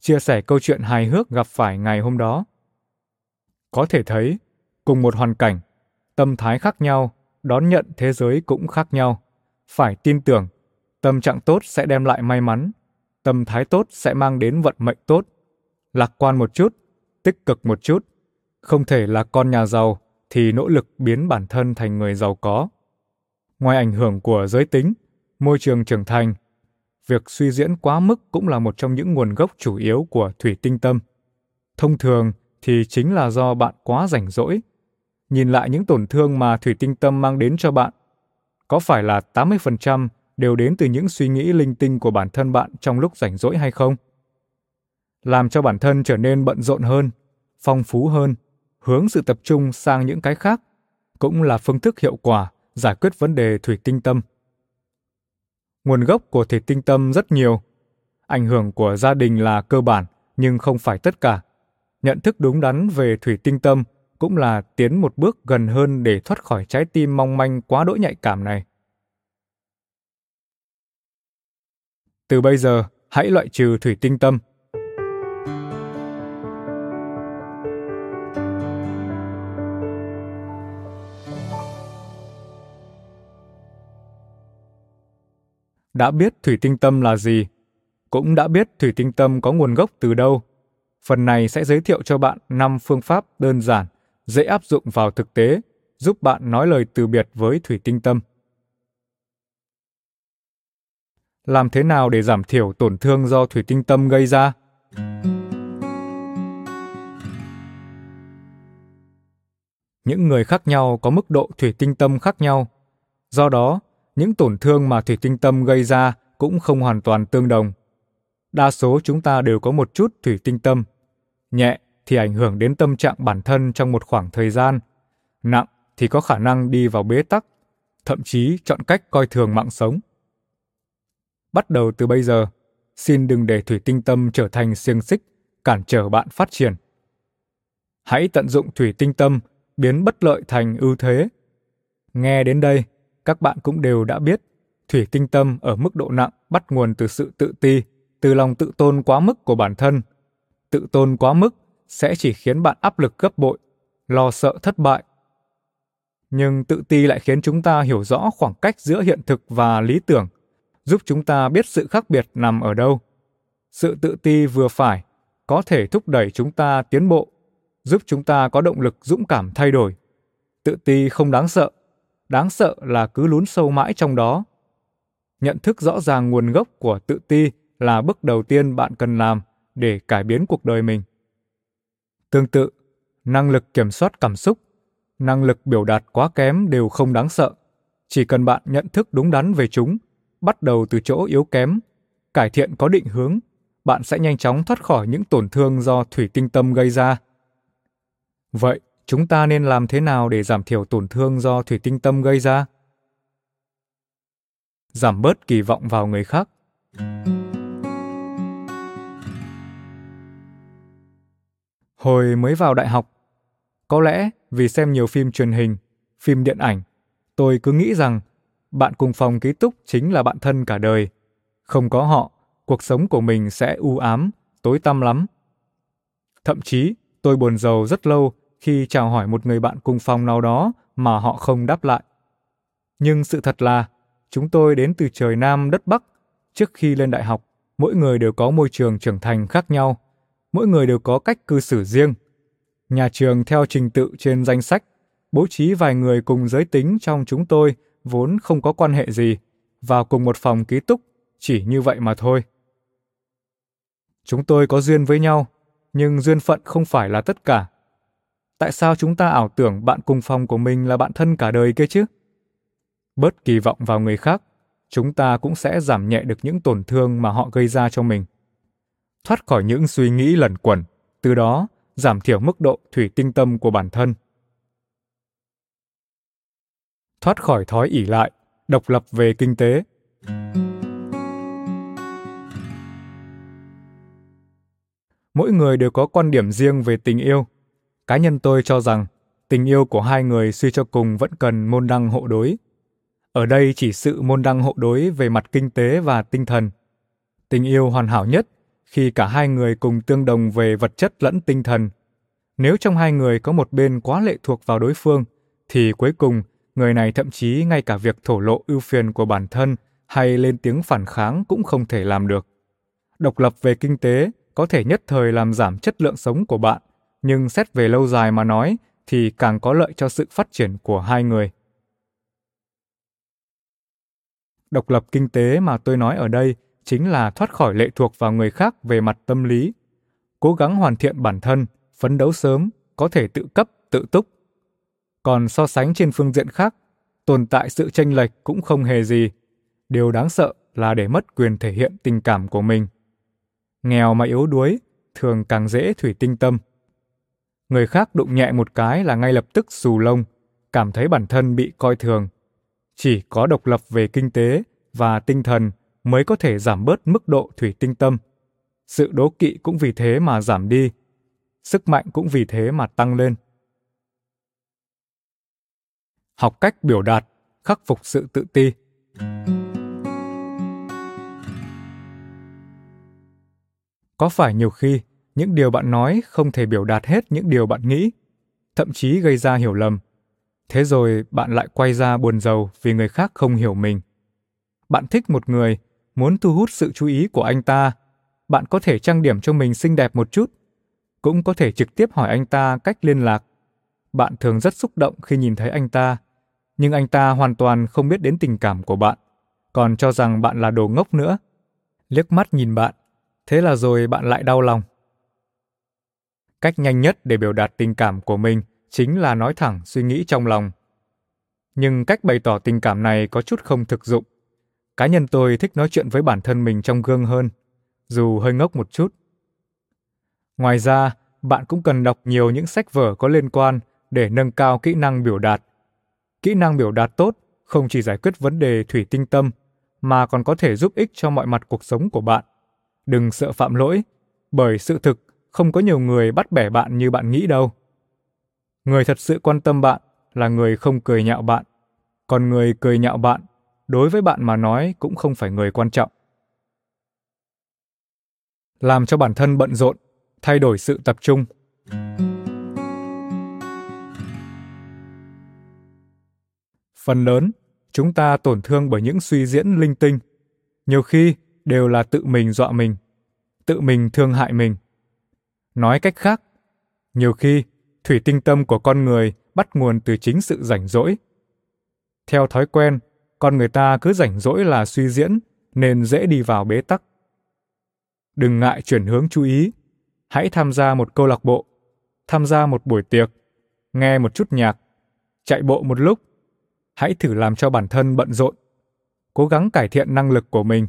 chia sẻ câu chuyện hài hước gặp phải ngày hôm đó. Có thể thấy, cùng một hoàn cảnh, tâm thái khác nhau, đón nhận thế giới cũng khác nhau. Phải tin tưởng, tâm trạng tốt sẽ đem lại may mắn, tâm thái tốt sẽ mang đến vận mệnh tốt. Lạc quan một chút, tích cực một chút, không thể là con nhà giàu thì nỗ lực biến bản thân thành người giàu có. Ngoài ảnh hưởng của giới tính, môi trường trưởng thành, việc suy diễn quá mức cũng là một trong những nguồn gốc chủ yếu của thủy tinh tâm. Thông thường thì chính là do bạn quá rảnh rỗi. Nhìn lại những tổn thương mà thủy tinh tâm mang đến cho bạn, có phải là 80% đều đến từ những suy nghĩ linh tinh của bản thân bạn trong lúc rảnh rỗi hay không? Làm cho bản thân trở nên bận rộn hơn, phong phú hơn, hướng sự tập trung sang những cái khác cũng là phương thức hiệu quả giải quyết vấn đề thủy tinh tâm. Nguồn gốc của thủy tinh tâm rất nhiều. Ảnh hưởng của gia đình là cơ bản nhưng không phải tất cả. Nhận thức đúng đắn về thủy tinh tâm cũng là tiến một bước gần hơn để thoát khỏi trái tim mong manh quá đỗi nhạy cảm này. Từ bây giờ, hãy loại trừ thủy tinh tâm đã biết thủy tinh tâm là gì, cũng đã biết thủy tinh tâm có nguồn gốc từ đâu. Phần này sẽ giới thiệu cho bạn 5 phương pháp đơn giản, dễ áp dụng vào thực tế, giúp bạn nói lời từ biệt với thủy tinh tâm. Làm thế nào để giảm thiểu tổn thương do thủy tinh tâm gây ra? Những người khác nhau có mức độ thủy tinh tâm khác nhau. Do đó, những tổn thương mà thủy tinh tâm gây ra cũng không hoàn toàn tương đồng. đa số chúng ta đều có một chút thủy tinh tâm. Nhẹ thì ảnh hưởng đến tâm trạng bản thân trong một khoảng thời gian, nặng thì có khả năng đi vào bế tắc, thậm chí chọn cách coi thường mạng sống. Bắt đầu từ bây giờ, xin đừng để thủy tinh tâm trở thành xiềng xích cản trở bạn phát triển. Hãy tận dụng thủy tinh tâm biến bất lợi thành ưu thế. Nghe đến đây, các bạn cũng đều đã biết thủy tinh tâm ở mức độ nặng bắt nguồn từ sự tự ti, từ lòng tự tôn quá mức của bản thân. Tự tôn quá mức sẽ chỉ khiến bạn áp lực gấp bội, lo sợ thất bại. Nhưng tự ti lại khiến chúng ta hiểu rõ khoảng cách giữa hiện thực và lý tưởng, giúp chúng ta biết sự khác biệt nằm ở đâu. Sự tự ti vừa phải có thể thúc đẩy chúng ta tiến bộ, giúp chúng ta có động lực dũng cảm thay đổi. Tự ti không đáng sợ, đáng sợ là cứ lún sâu mãi trong đó. Nhận thức rõ ràng nguồn gốc của tự ti là bước đầu tiên bạn cần làm để cải biến cuộc đời mình. Tương tự, năng lực kiểm soát cảm xúc, năng lực biểu đạt quá kém đều không đáng sợ. Chỉ cần bạn nhận thức đúng đắn về chúng, bắt đầu từ chỗ yếu kém, cải thiện có định hướng, bạn sẽ nhanh chóng thoát khỏi những tổn thương do thủy tinh tâm gây ra. Vậy, chúng ta nên làm thế nào để giảm thiểu tổn thương do thủy tinh tâm gây ra? Giảm bớt kỳ vọng vào người khác. Hồi mới vào đại học, có lẽ vì xem nhiều phim truyền hình, phim điện ảnh, tôi cứ nghĩ rằng bạn cùng phòng ký túc chính là bạn thân cả đời. Không có họ, cuộc sống của mình sẽ u ám, tối tăm lắm. Thậm chí, tôi buồn rầu rất lâu khi chào hỏi một người bạn cùng phòng nào đó mà họ không đáp lại. Nhưng sự thật là, chúng tôi đến từ trời Nam đất Bắc. Trước khi lên đại học, mỗi người đều có môi trường trưởng thành khác nhau mỗi người đều có cách cư xử riêng. Nhà trường theo trình tự trên danh sách, bố trí vài người cùng giới tính trong chúng tôi vốn không có quan hệ gì, vào cùng một phòng ký túc, chỉ như vậy mà thôi. Chúng tôi có duyên với nhau, nhưng duyên phận không phải là tất cả. Tại sao chúng ta ảo tưởng bạn cùng phòng của mình là bạn thân cả đời kia chứ? Bớt kỳ vọng vào người khác, chúng ta cũng sẽ giảm nhẹ được những tổn thương mà họ gây ra cho mình thoát khỏi những suy nghĩ lẩn quẩn, từ đó giảm thiểu mức độ thủy tinh tâm của bản thân. Thoát khỏi thói ỷ lại, độc lập về kinh tế. Mỗi người đều có quan điểm riêng về tình yêu. Cá nhân tôi cho rằng tình yêu của hai người suy cho cùng vẫn cần môn đăng hộ đối. Ở đây chỉ sự môn đăng hộ đối về mặt kinh tế và tinh thần. Tình yêu hoàn hảo nhất khi cả hai người cùng tương đồng về vật chất lẫn tinh thần. Nếu trong hai người có một bên quá lệ thuộc vào đối phương, thì cuối cùng người này thậm chí ngay cả việc thổ lộ ưu phiền của bản thân hay lên tiếng phản kháng cũng không thể làm được. Độc lập về kinh tế có thể nhất thời làm giảm chất lượng sống của bạn, nhưng xét về lâu dài mà nói thì càng có lợi cho sự phát triển của hai người. Độc lập kinh tế mà tôi nói ở đây chính là thoát khỏi lệ thuộc vào người khác về mặt tâm lý, cố gắng hoàn thiện bản thân, phấn đấu sớm, có thể tự cấp, tự túc. Còn so sánh trên phương diện khác, tồn tại sự tranh lệch cũng không hề gì. Điều đáng sợ là để mất quyền thể hiện tình cảm của mình. Nghèo mà yếu đuối, thường càng dễ thủy tinh tâm. Người khác đụng nhẹ một cái là ngay lập tức xù lông, cảm thấy bản thân bị coi thường. Chỉ có độc lập về kinh tế và tinh thần mới có thể giảm bớt mức độ thủy tinh tâm. Sự đố kỵ cũng vì thế mà giảm đi, sức mạnh cũng vì thế mà tăng lên. Học cách biểu đạt, khắc phục sự tự ti. Có phải nhiều khi những điều bạn nói không thể biểu đạt hết những điều bạn nghĩ, thậm chí gây ra hiểu lầm. Thế rồi bạn lại quay ra buồn rầu vì người khác không hiểu mình. Bạn thích một người muốn thu hút sự chú ý của anh ta, bạn có thể trang điểm cho mình xinh đẹp một chút, cũng có thể trực tiếp hỏi anh ta cách liên lạc. Bạn thường rất xúc động khi nhìn thấy anh ta, nhưng anh ta hoàn toàn không biết đến tình cảm của bạn, còn cho rằng bạn là đồ ngốc nữa. Liếc mắt nhìn bạn, thế là rồi bạn lại đau lòng. Cách nhanh nhất để biểu đạt tình cảm của mình chính là nói thẳng suy nghĩ trong lòng. Nhưng cách bày tỏ tình cảm này có chút không thực dụng Cá nhân tôi thích nói chuyện với bản thân mình trong gương hơn. dù hơi ngốc một chút. Ngoài ra, bạn cũng cần đọc nhiều những sách vở có liên quan để nâng cao kỹ năng biểu đạt. Kỹ năng biểu đạt tốt không chỉ giải quyết vấn đề thủy tinh tâm mà còn có thể giúp ích cho mọi mặt cuộc sống của bạn. Đừng sợ phạm lỗi, bởi sự thực không có nhiều người bắt bẻ bạn như bạn nghĩ đâu. Người thật sự quan tâm bạn là người không cười nhạo bạn, còn người cười nhạo bạn đối với bạn mà nói cũng không phải người quan trọng. Làm cho bản thân bận rộn, thay đổi sự tập trung. Phần lớn, chúng ta tổn thương bởi những suy diễn linh tinh. Nhiều khi đều là tự mình dọa mình, tự mình thương hại mình. Nói cách khác, nhiều khi thủy tinh tâm của con người bắt nguồn từ chính sự rảnh rỗi. Theo thói quen, con người ta cứ rảnh rỗi là suy diễn nên dễ đi vào bế tắc. Đừng ngại chuyển hướng chú ý, hãy tham gia một câu lạc bộ, tham gia một buổi tiệc, nghe một chút nhạc, chạy bộ một lúc. Hãy thử làm cho bản thân bận rộn, cố gắng cải thiện năng lực của mình.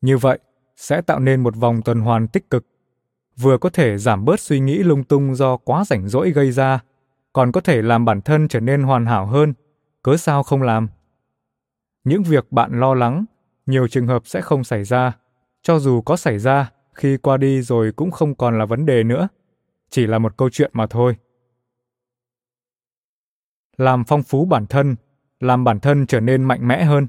Như vậy sẽ tạo nên một vòng tuần hoàn tích cực vừa có thể giảm bớt suy nghĩ lung tung do quá rảnh rỗi gây ra, còn có thể làm bản thân trở nên hoàn hảo hơn, cớ sao không làm? Những việc bạn lo lắng, nhiều trường hợp sẽ không xảy ra, cho dù có xảy ra, khi qua đi rồi cũng không còn là vấn đề nữa, chỉ là một câu chuyện mà thôi. Làm phong phú bản thân, làm bản thân trở nên mạnh mẽ hơn.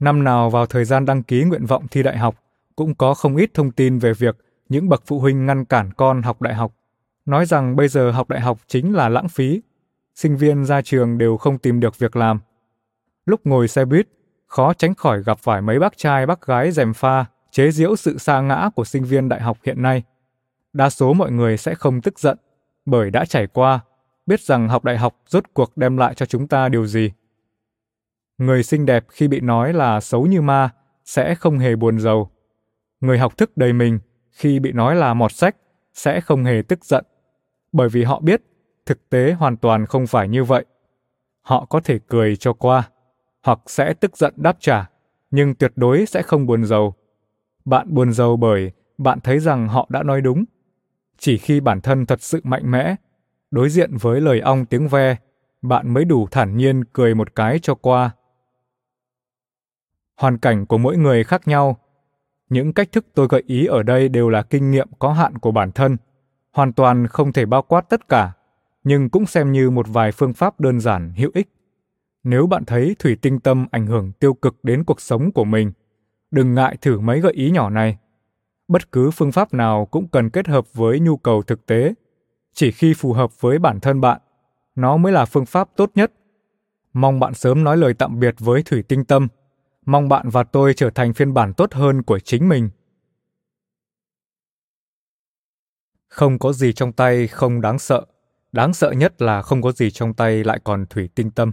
Năm nào vào thời gian đăng ký nguyện vọng thi đại học, cũng có không ít thông tin về việc những bậc phụ huynh ngăn cản con học đại học, nói rằng bây giờ học đại học chính là lãng phí, sinh viên ra trường đều không tìm được việc làm. Lúc ngồi xe buýt, khó tránh khỏi gặp phải mấy bác trai bác gái dèm pha, chế giễu sự sa ngã của sinh viên đại học hiện nay. Đa số mọi người sẽ không tức giận, bởi đã trải qua, biết rằng học đại học rốt cuộc đem lại cho chúng ta điều gì. Người xinh đẹp khi bị nói là xấu như ma sẽ không hề buồn giàu. Người học thức đầy mình khi bị nói là mọt sách sẽ không hề tức giận, bởi vì họ biết thực tế hoàn toàn không phải như vậy. Họ có thể cười cho qua, hoặc sẽ tức giận đáp trả, nhưng tuyệt đối sẽ không buồn giàu. Bạn buồn giàu bởi bạn thấy rằng họ đã nói đúng. Chỉ khi bản thân thật sự mạnh mẽ, đối diện với lời ong tiếng ve, bạn mới đủ thản nhiên cười một cái cho qua hoàn cảnh của mỗi người khác nhau. Những cách thức tôi gợi ý ở đây đều là kinh nghiệm có hạn của bản thân, hoàn toàn không thể bao quát tất cả, nhưng cũng xem như một vài phương pháp đơn giản, hữu ích. Nếu bạn thấy thủy tinh tâm ảnh hưởng tiêu cực đến cuộc sống của mình, đừng ngại thử mấy gợi ý nhỏ này. Bất cứ phương pháp nào cũng cần kết hợp với nhu cầu thực tế. Chỉ khi phù hợp với bản thân bạn, nó mới là phương pháp tốt nhất. Mong bạn sớm nói lời tạm biệt với thủy tinh tâm. Mong bạn và tôi trở thành phiên bản tốt hơn của chính mình. Không có gì trong tay không đáng sợ. Đáng sợ nhất là không có gì trong tay lại còn thủy tinh tâm.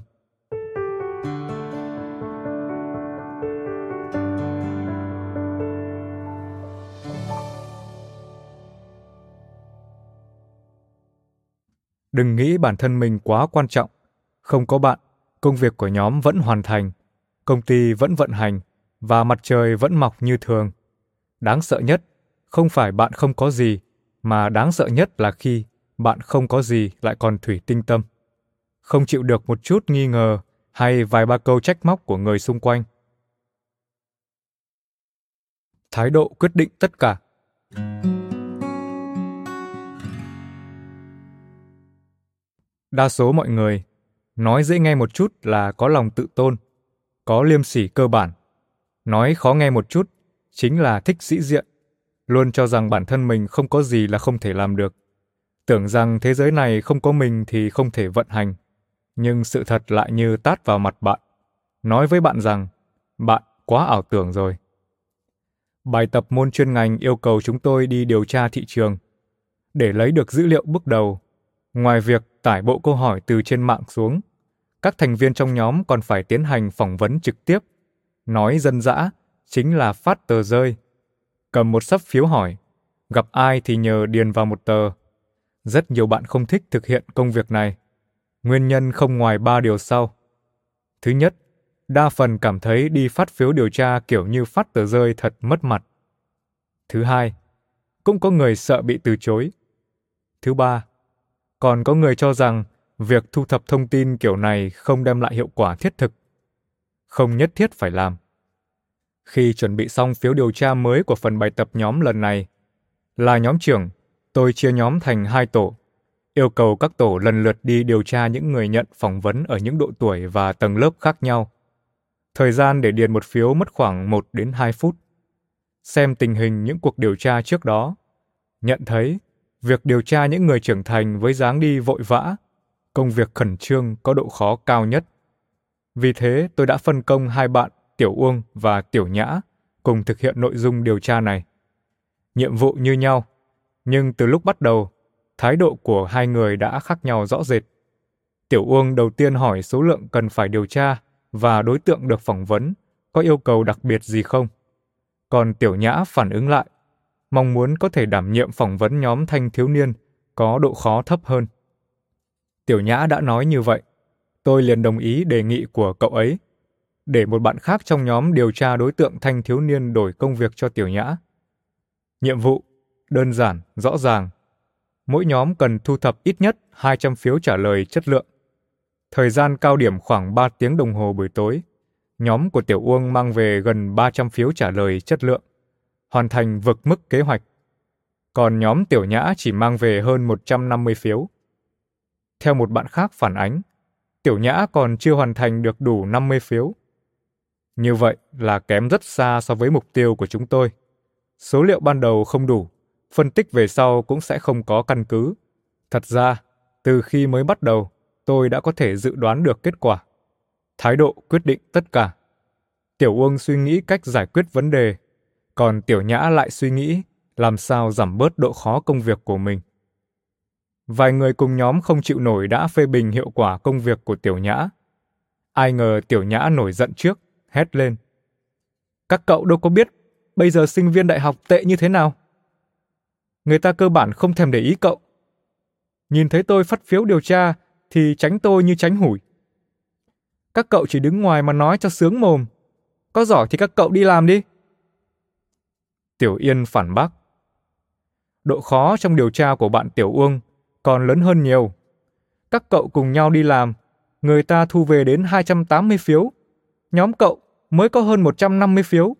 Đừng nghĩ bản thân mình quá quan trọng. Không có bạn, công việc của nhóm vẫn hoàn thành – công ty vẫn vận hành và mặt trời vẫn mọc như thường. Đáng sợ nhất không phải bạn không có gì, mà đáng sợ nhất là khi bạn không có gì lại còn thủy tinh tâm. Không chịu được một chút nghi ngờ hay vài ba câu trách móc của người xung quanh. Thái độ quyết định tất cả. Đa số mọi người nói dễ nghe một chút là có lòng tự tôn có liêm sỉ cơ bản. Nói khó nghe một chút, chính là thích sĩ diện, luôn cho rằng bản thân mình không có gì là không thể làm được. Tưởng rằng thế giới này không có mình thì không thể vận hành, nhưng sự thật lại như tát vào mặt bạn, nói với bạn rằng bạn quá ảo tưởng rồi. Bài tập môn chuyên ngành yêu cầu chúng tôi đi điều tra thị trường. Để lấy được dữ liệu bước đầu, ngoài việc tải bộ câu hỏi từ trên mạng xuống các thành viên trong nhóm còn phải tiến hành phỏng vấn trực tiếp. Nói dân dã chính là phát tờ rơi. Cầm một sấp phiếu hỏi, gặp ai thì nhờ điền vào một tờ. Rất nhiều bạn không thích thực hiện công việc này. Nguyên nhân không ngoài ba điều sau. Thứ nhất, đa phần cảm thấy đi phát phiếu điều tra kiểu như phát tờ rơi thật mất mặt. Thứ hai, cũng có người sợ bị từ chối. Thứ ba, còn có người cho rằng việc thu thập thông tin kiểu này không đem lại hiệu quả thiết thực. Không nhất thiết phải làm. Khi chuẩn bị xong phiếu điều tra mới của phần bài tập nhóm lần này, là nhóm trưởng, tôi chia nhóm thành hai tổ, yêu cầu các tổ lần lượt đi điều tra những người nhận phỏng vấn ở những độ tuổi và tầng lớp khác nhau. Thời gian để điền một phiếu mất khoảng 1 đến 2 phút. Xem tình hình những cuộc điều tra trước đó, nhận thấy việc điều tra những người trưởng thành với dáng đi vội vã, công việc khẩn trương có độ khó cao nhất. Vì thế, tôi đã phân công hai bạn Tiểu Uông và Tiểu Nhã cùng thực hiện nội dung điều tra này. Nhiệm vụ như nhau, nhưng từ lúc bắt đầu, thái độ của hai người đã khác nhau rõ rệt. Tiểu Uông đầu tiên hỏi số lượng cần phải điều tra và đối tượng được phỏng vấn có yêu cầu đặc biệt gì không. Còn Tiểu Nhã phản ứng lại, mong muốn có thể đảm nhiệm phỏng vấn nhóm thanh thiếu niên có độ khó thấp hơn. Tiểu Nhã đã nói như vậy, tôi liền đồng ý đề nghị của cậu ấy để một bạn khác trong nhóm điều tra đối tượng thanh thiếu niên đổi công việc cho Tiểu Nhã. Nhiệm vụ đơn giản, rõ ràng. Mỗi nhóm cần thu thập ít nhất 200 phiếu trả lời chất lượng. Thời gian cao điểm khoảng 3 tiếng đồng hồ buổi tối. Nhóm của Tiểu Uông mang về gần 300 phiếu trả lời chất lượng, hoàn thành vượt mức kế hoạch. Còn nhóm Tiểu Nhã chỉ mang về hơn 150 phiếu. Theo một bạn khác phản ánh, Tiểu Nhã còn chưa hoàn thành được đủ 50 phiếu như vậy là kém rất xa so với mục tiêu của chúng tôi. Số liệu ban đầu không đủ, phân tích về sau cũng sẽ không có căn cứ. Thật ra, từ khi mới bắt đầu, tôi đã có thể dự đoán được kết quả. Thái độ quyết định tất cả. Tiểu Uông suy nghĩ cách giải quyết vấn đề, còn Tiểu Nhã lại suy nghĩ làm sao giảm bớt độ khó công việc của mình. Vài người cùng nhóm không chịu nổi đã phê bình hiệu quả công việc của Tiểu Nhã. Ai ngờ Tiểu Nhã nổi giận trước, hét lên. Các cậu đâu có biết bây giờ sinh viên đại học tệ như thế nào. Người ta cơ bản không thèm để ý cậu. Nhìn thấy tôi phát phiếu điều tra thì tránh tôi như tránh hủi. Các cậu chỉ đứng ngoài mà nói cho sướng mồm. Có giỏi thì các cậu đi làm đi. Tiểu Yên phản bác. Độ khó trong điều tra của bạn Tiểu Uông còn lớn hơn nhiều. Các cậu cùng nhau đi làm, người ta thu về đến 280 phiếu. Nhóm cậu mới có hơn 150 phiếu.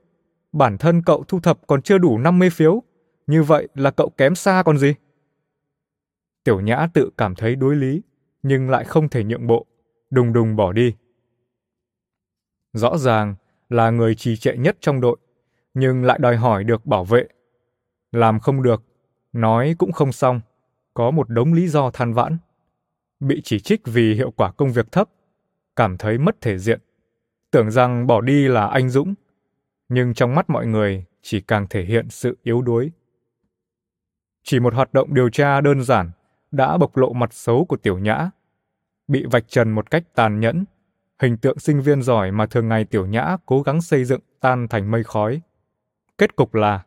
Bản thân cậu thu thập còn chưa đủ 50 phiếu. Như vậy là cậu kém xa còn gì? Tiểu Nhã tự cảm thấy đối lý, nhưng lại không thể nhượng bộ, đùng đùng bỏ đi. Rõ ràng là người trì trệ nhất trong đội, nhưng lại đòi hỏi được bảo vệ. Làm không được, nói cũng không xong, có một đống lý do than vãn. Bị chỉ trích vì hiệu quả công việc thấp, cảm thấy mất thể diện. Tưởng rằng bỏ đi là anh dũng nhưng trong mắt mọi người chỉ càng thể hiện sự yếu đuối. Chỉ một hoạt động điều tra đơn giản đã bộc lộ mặt xấu của tiểu nhã. Bị vạch trần một cách tàn nhẫn hình tượng sinh viên giỏi mà thường ngày tiểu nhã cố gắng xây dựng tan thành mây khói. Kết cục là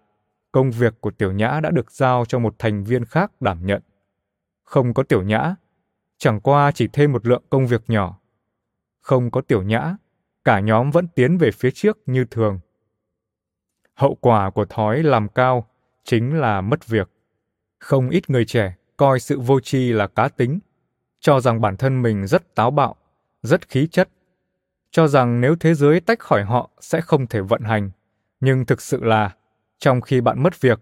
công việc của tiểu nhã đã được giao cho một thành viên khác đảm nhận không có tiểu nhã chẳng qua chỉ thêm một lượng công việc nhỏ không có tiểu nhã cả nhóm vẫn tiến về phía trước như thường. Hậu quả của thói làm cao chính là mất việc. Không ít người trẻ coi sự vô tri là cá tính, cho rằng bản thân mình rất táo bạo, rất khí chất, cho rằng nếu thế giới tách khỏi họ sẽ không thể vận hành. Nhưng thực sự là, trong khi bạn mất việc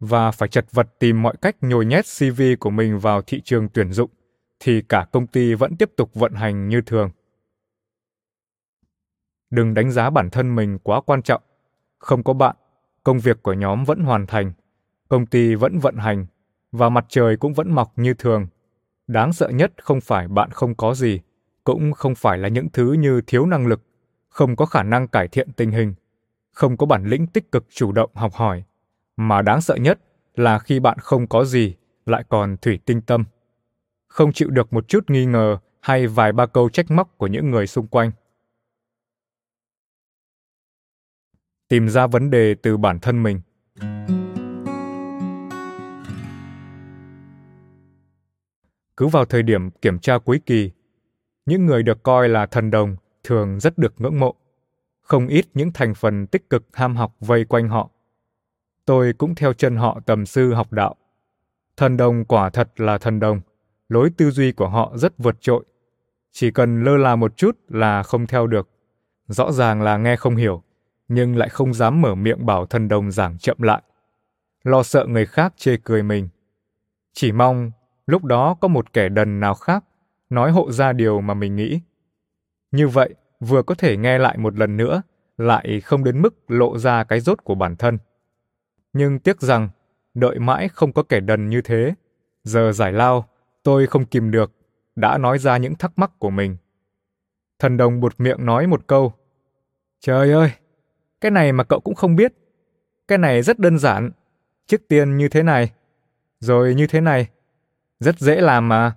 và phải chật vật tìm mọi cách nhồi nhét CV của mình vào thị trường tuyển dụng, thì cả công ty vẫn tiếp tục vận hành như thường. Đừng đánh giá bản thân mình quá quan trọng. Không có bạn công việc của nhóm vẫn hoàn thành công ty vẫn vận hành và mặt trời cũng vẫn mọc như thường. Đáng sợ nhất không phải bạn không có gì cũng không phải là những thứ như thiếu năng lực không có khả năng cải thiện tình hình không có bản lĩnh tích cực chủ động học hỏi mà đáng sợ nhất là khi bạn không có gì, lại còn thủy tinh tâm không chịu được một chút nghi ngờ hay vài ba câu trách móc của những người xung quanh tìm ra vấn đề từ bản thân mình cứ vào thời điểm kiểm tra cuối kỳ, những người được coi là thần đồng thường rất được ngưỡng mộ. Không ít những thành phần tích cực ham học vây quanh họ. Tôi cũng theo chân họ tầm sư học đạo. Thần đồng quả thật là thần đồng, lối tư duy của họ rất vượt trội. Chỉ cần lơ là một chút là không theo được. Rõ ràng là nghe không hiểu, nhưng lại không dám mở miệng bảo thần đồng giảng chậm lại. Lo sợ người khác chê cười mình. Chỉ mong lúc đó có một kẻ đần nào khác nói hộ ra điều mà mình nghĩ. Như vậy, vừa có thể nghe lại một lần nữa, lại không đến mức lộ ra cái rốt của bản thân. Nhưng tiếc rằng, đợi mãi không có kẻ đần như thế. Giờ giải lao, tôi không kìm được, đã nói ra những thắc mắc của mình. Thần đồng buột miệng nói một câu. Trời ơi, cái này mà cậu cũng không biết. Cái này rất đơn giản. Trước tiên như thế này, rồi như thế này. Rất dễ làm mà.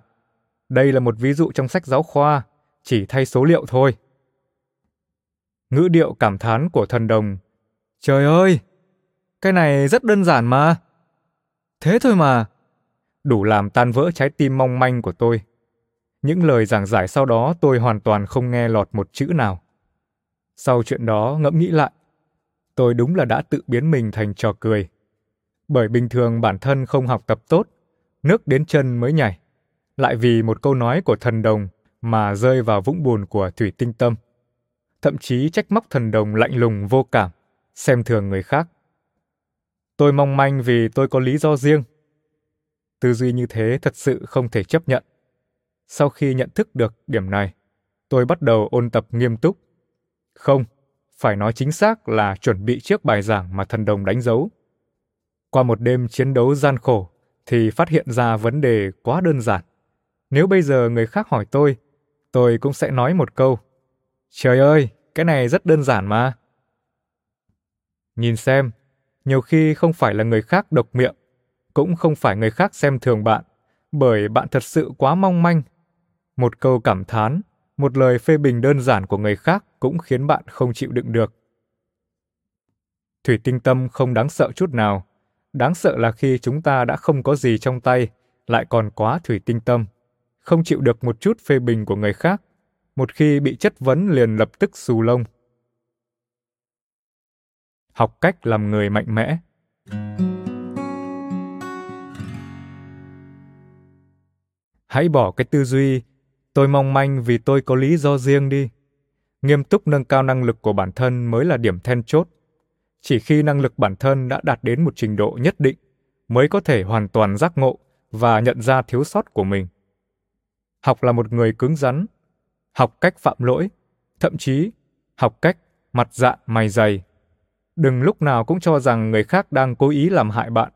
Đây là một ví dụ trong sách giáo khoa, chỉ thay số liệu thôi. Ngữ điệu cảm thán của thần đồng. Trời ơi, cái này rất đơn giản mà. Thế thôi mà. Đủ làm tan vỡ trái tim mong manh của tôi. Những lời giảng giải sau đó tôi hoàn toàn không nghe lọt một chữ nào. Sau chuyện đó ngẫm nghĩ lại, tôi đúng là đã tự biến mình thành trò cười. Bởi bình thường bản thân không học tập tốt, nước đến chân mới nhảy lại vì một câu nói của thần đồng mà rơi vào vũng bùn của thủy tinh tâm thậm chí trách móc thần đồng lạnh lùng vô cảm xem thường người khác tôi mong manh vì tôi có lý do riêng. Tư duy như thế thật sự không thể chấp nhận. Sau khi nhận thức được điểm này tôi bắt đầu ôn tập nghiêm túc. Không phải nói chính xác là chuẩn bị trước bài giảng mà thần đồng đánh dấu. Qua một đêm chiến đấu gian khổ thì phát hiện ra vấn đề quá đơn giản. Nếu bây giờ người khác hỏi tôi, tôi cũng sẽ nói một câu. Trời ơi, cái này rất đơn giản mà. Nhìn xem, nhiều khi không phải là người khác độc miệng, cũng không phải người khác xem thường bạn, bởi bạn thật sự quá mong manh. Một câu cảm thán, một lời phê bình đơn giản của người khác cũng khiến bạn không chịu đựng được. Thủy tinh tâm không đáng sợ chút nào. Đáng sợ là khi chúng ta đã không có gì trong tay, lại còn quá thủy tinh tâm không chịu được một chút phê bình của người khác, một khi bị chất vấn liền lập tức xù lông. Học cách làm người mạnh mẽ. Hãy bỏ cái tư duy tôi mong manh vì tôi có lý do riêng đi. Nghiêm túc nâng cao năng lực của bản thân mới là điểm then chốt. Chỉ khi năng lực bản thân đã đạt đến một trình độ nhất định mới có thể hoàn toàn giác ngộ và nhận ra thiếu sót của mình học là một người cứng rắn, học cách phạm lỗi, thậm chí học cách mặt dạ mày dày. Đừng lúc nào cũng cho rằng người khác đang cố ý làm hại bạn.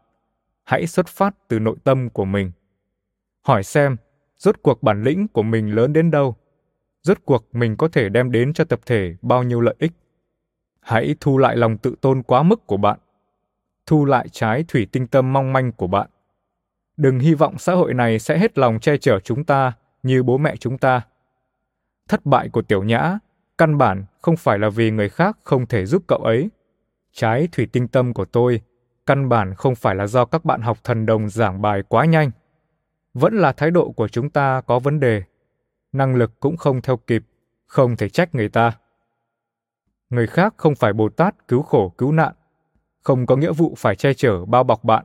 Hãy xuất phát từ nội tâm của mình. Hỏi xem, rốt cuộc bản lĩnh của mình lớn đến đâu? Rốt cuộc mình có thể đem đến cho tập thể bao nhiêu lợi ích? Hãy thu lại lòng tự tôn quá mức của bạn. Thu lại trái thủy tinh tâm mong manh của bạn. Đừng hy vọng xã hội này sẽ hết lòng che chở chúng ta như bố mẹ chúng ta. Thất bại của Tiểu Nhã căn bản không phải là vì người khác không thể giúp cậu ấy. Trái thủy tinh tâm của tôi căn bản không phải là do các bạn học thần đồng giảng bài quá nhanh. Vẫn là thái độ của chúng ta có vấn đề. Năng lực cũng không theo kịp, không thể trách người ta. Người khác không phải Bồ Tát cứu khổ cứu nạn, không có nghĩa vụ phải che chở bao bọc bạn.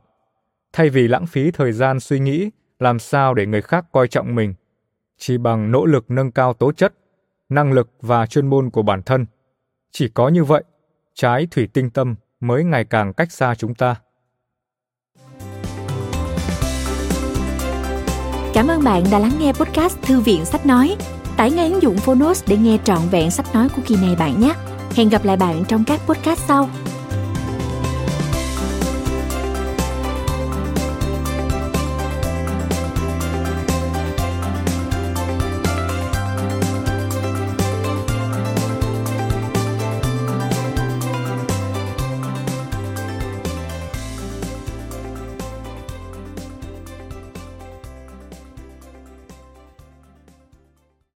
Thay vì lãng phí thời gian suy nghĩ làm sao để người khác coi trọng mình, chỉ bằng nỗ lực nâng cao tố chất, năng lực và chuyên môn của bản thân. Chỉ có như vậy, trái thủy tinh tâm mới ngày càng cách xa chúng ta. Cảm ơn bạn đã lắng nghe podcast Thư viện Sách Nói. Tải ngay ứng dụng Phonos để nghe trọn vẹn sách nói của kỳ này bạn nhé. Hẹn gặp lại bạn trong các podcast sau.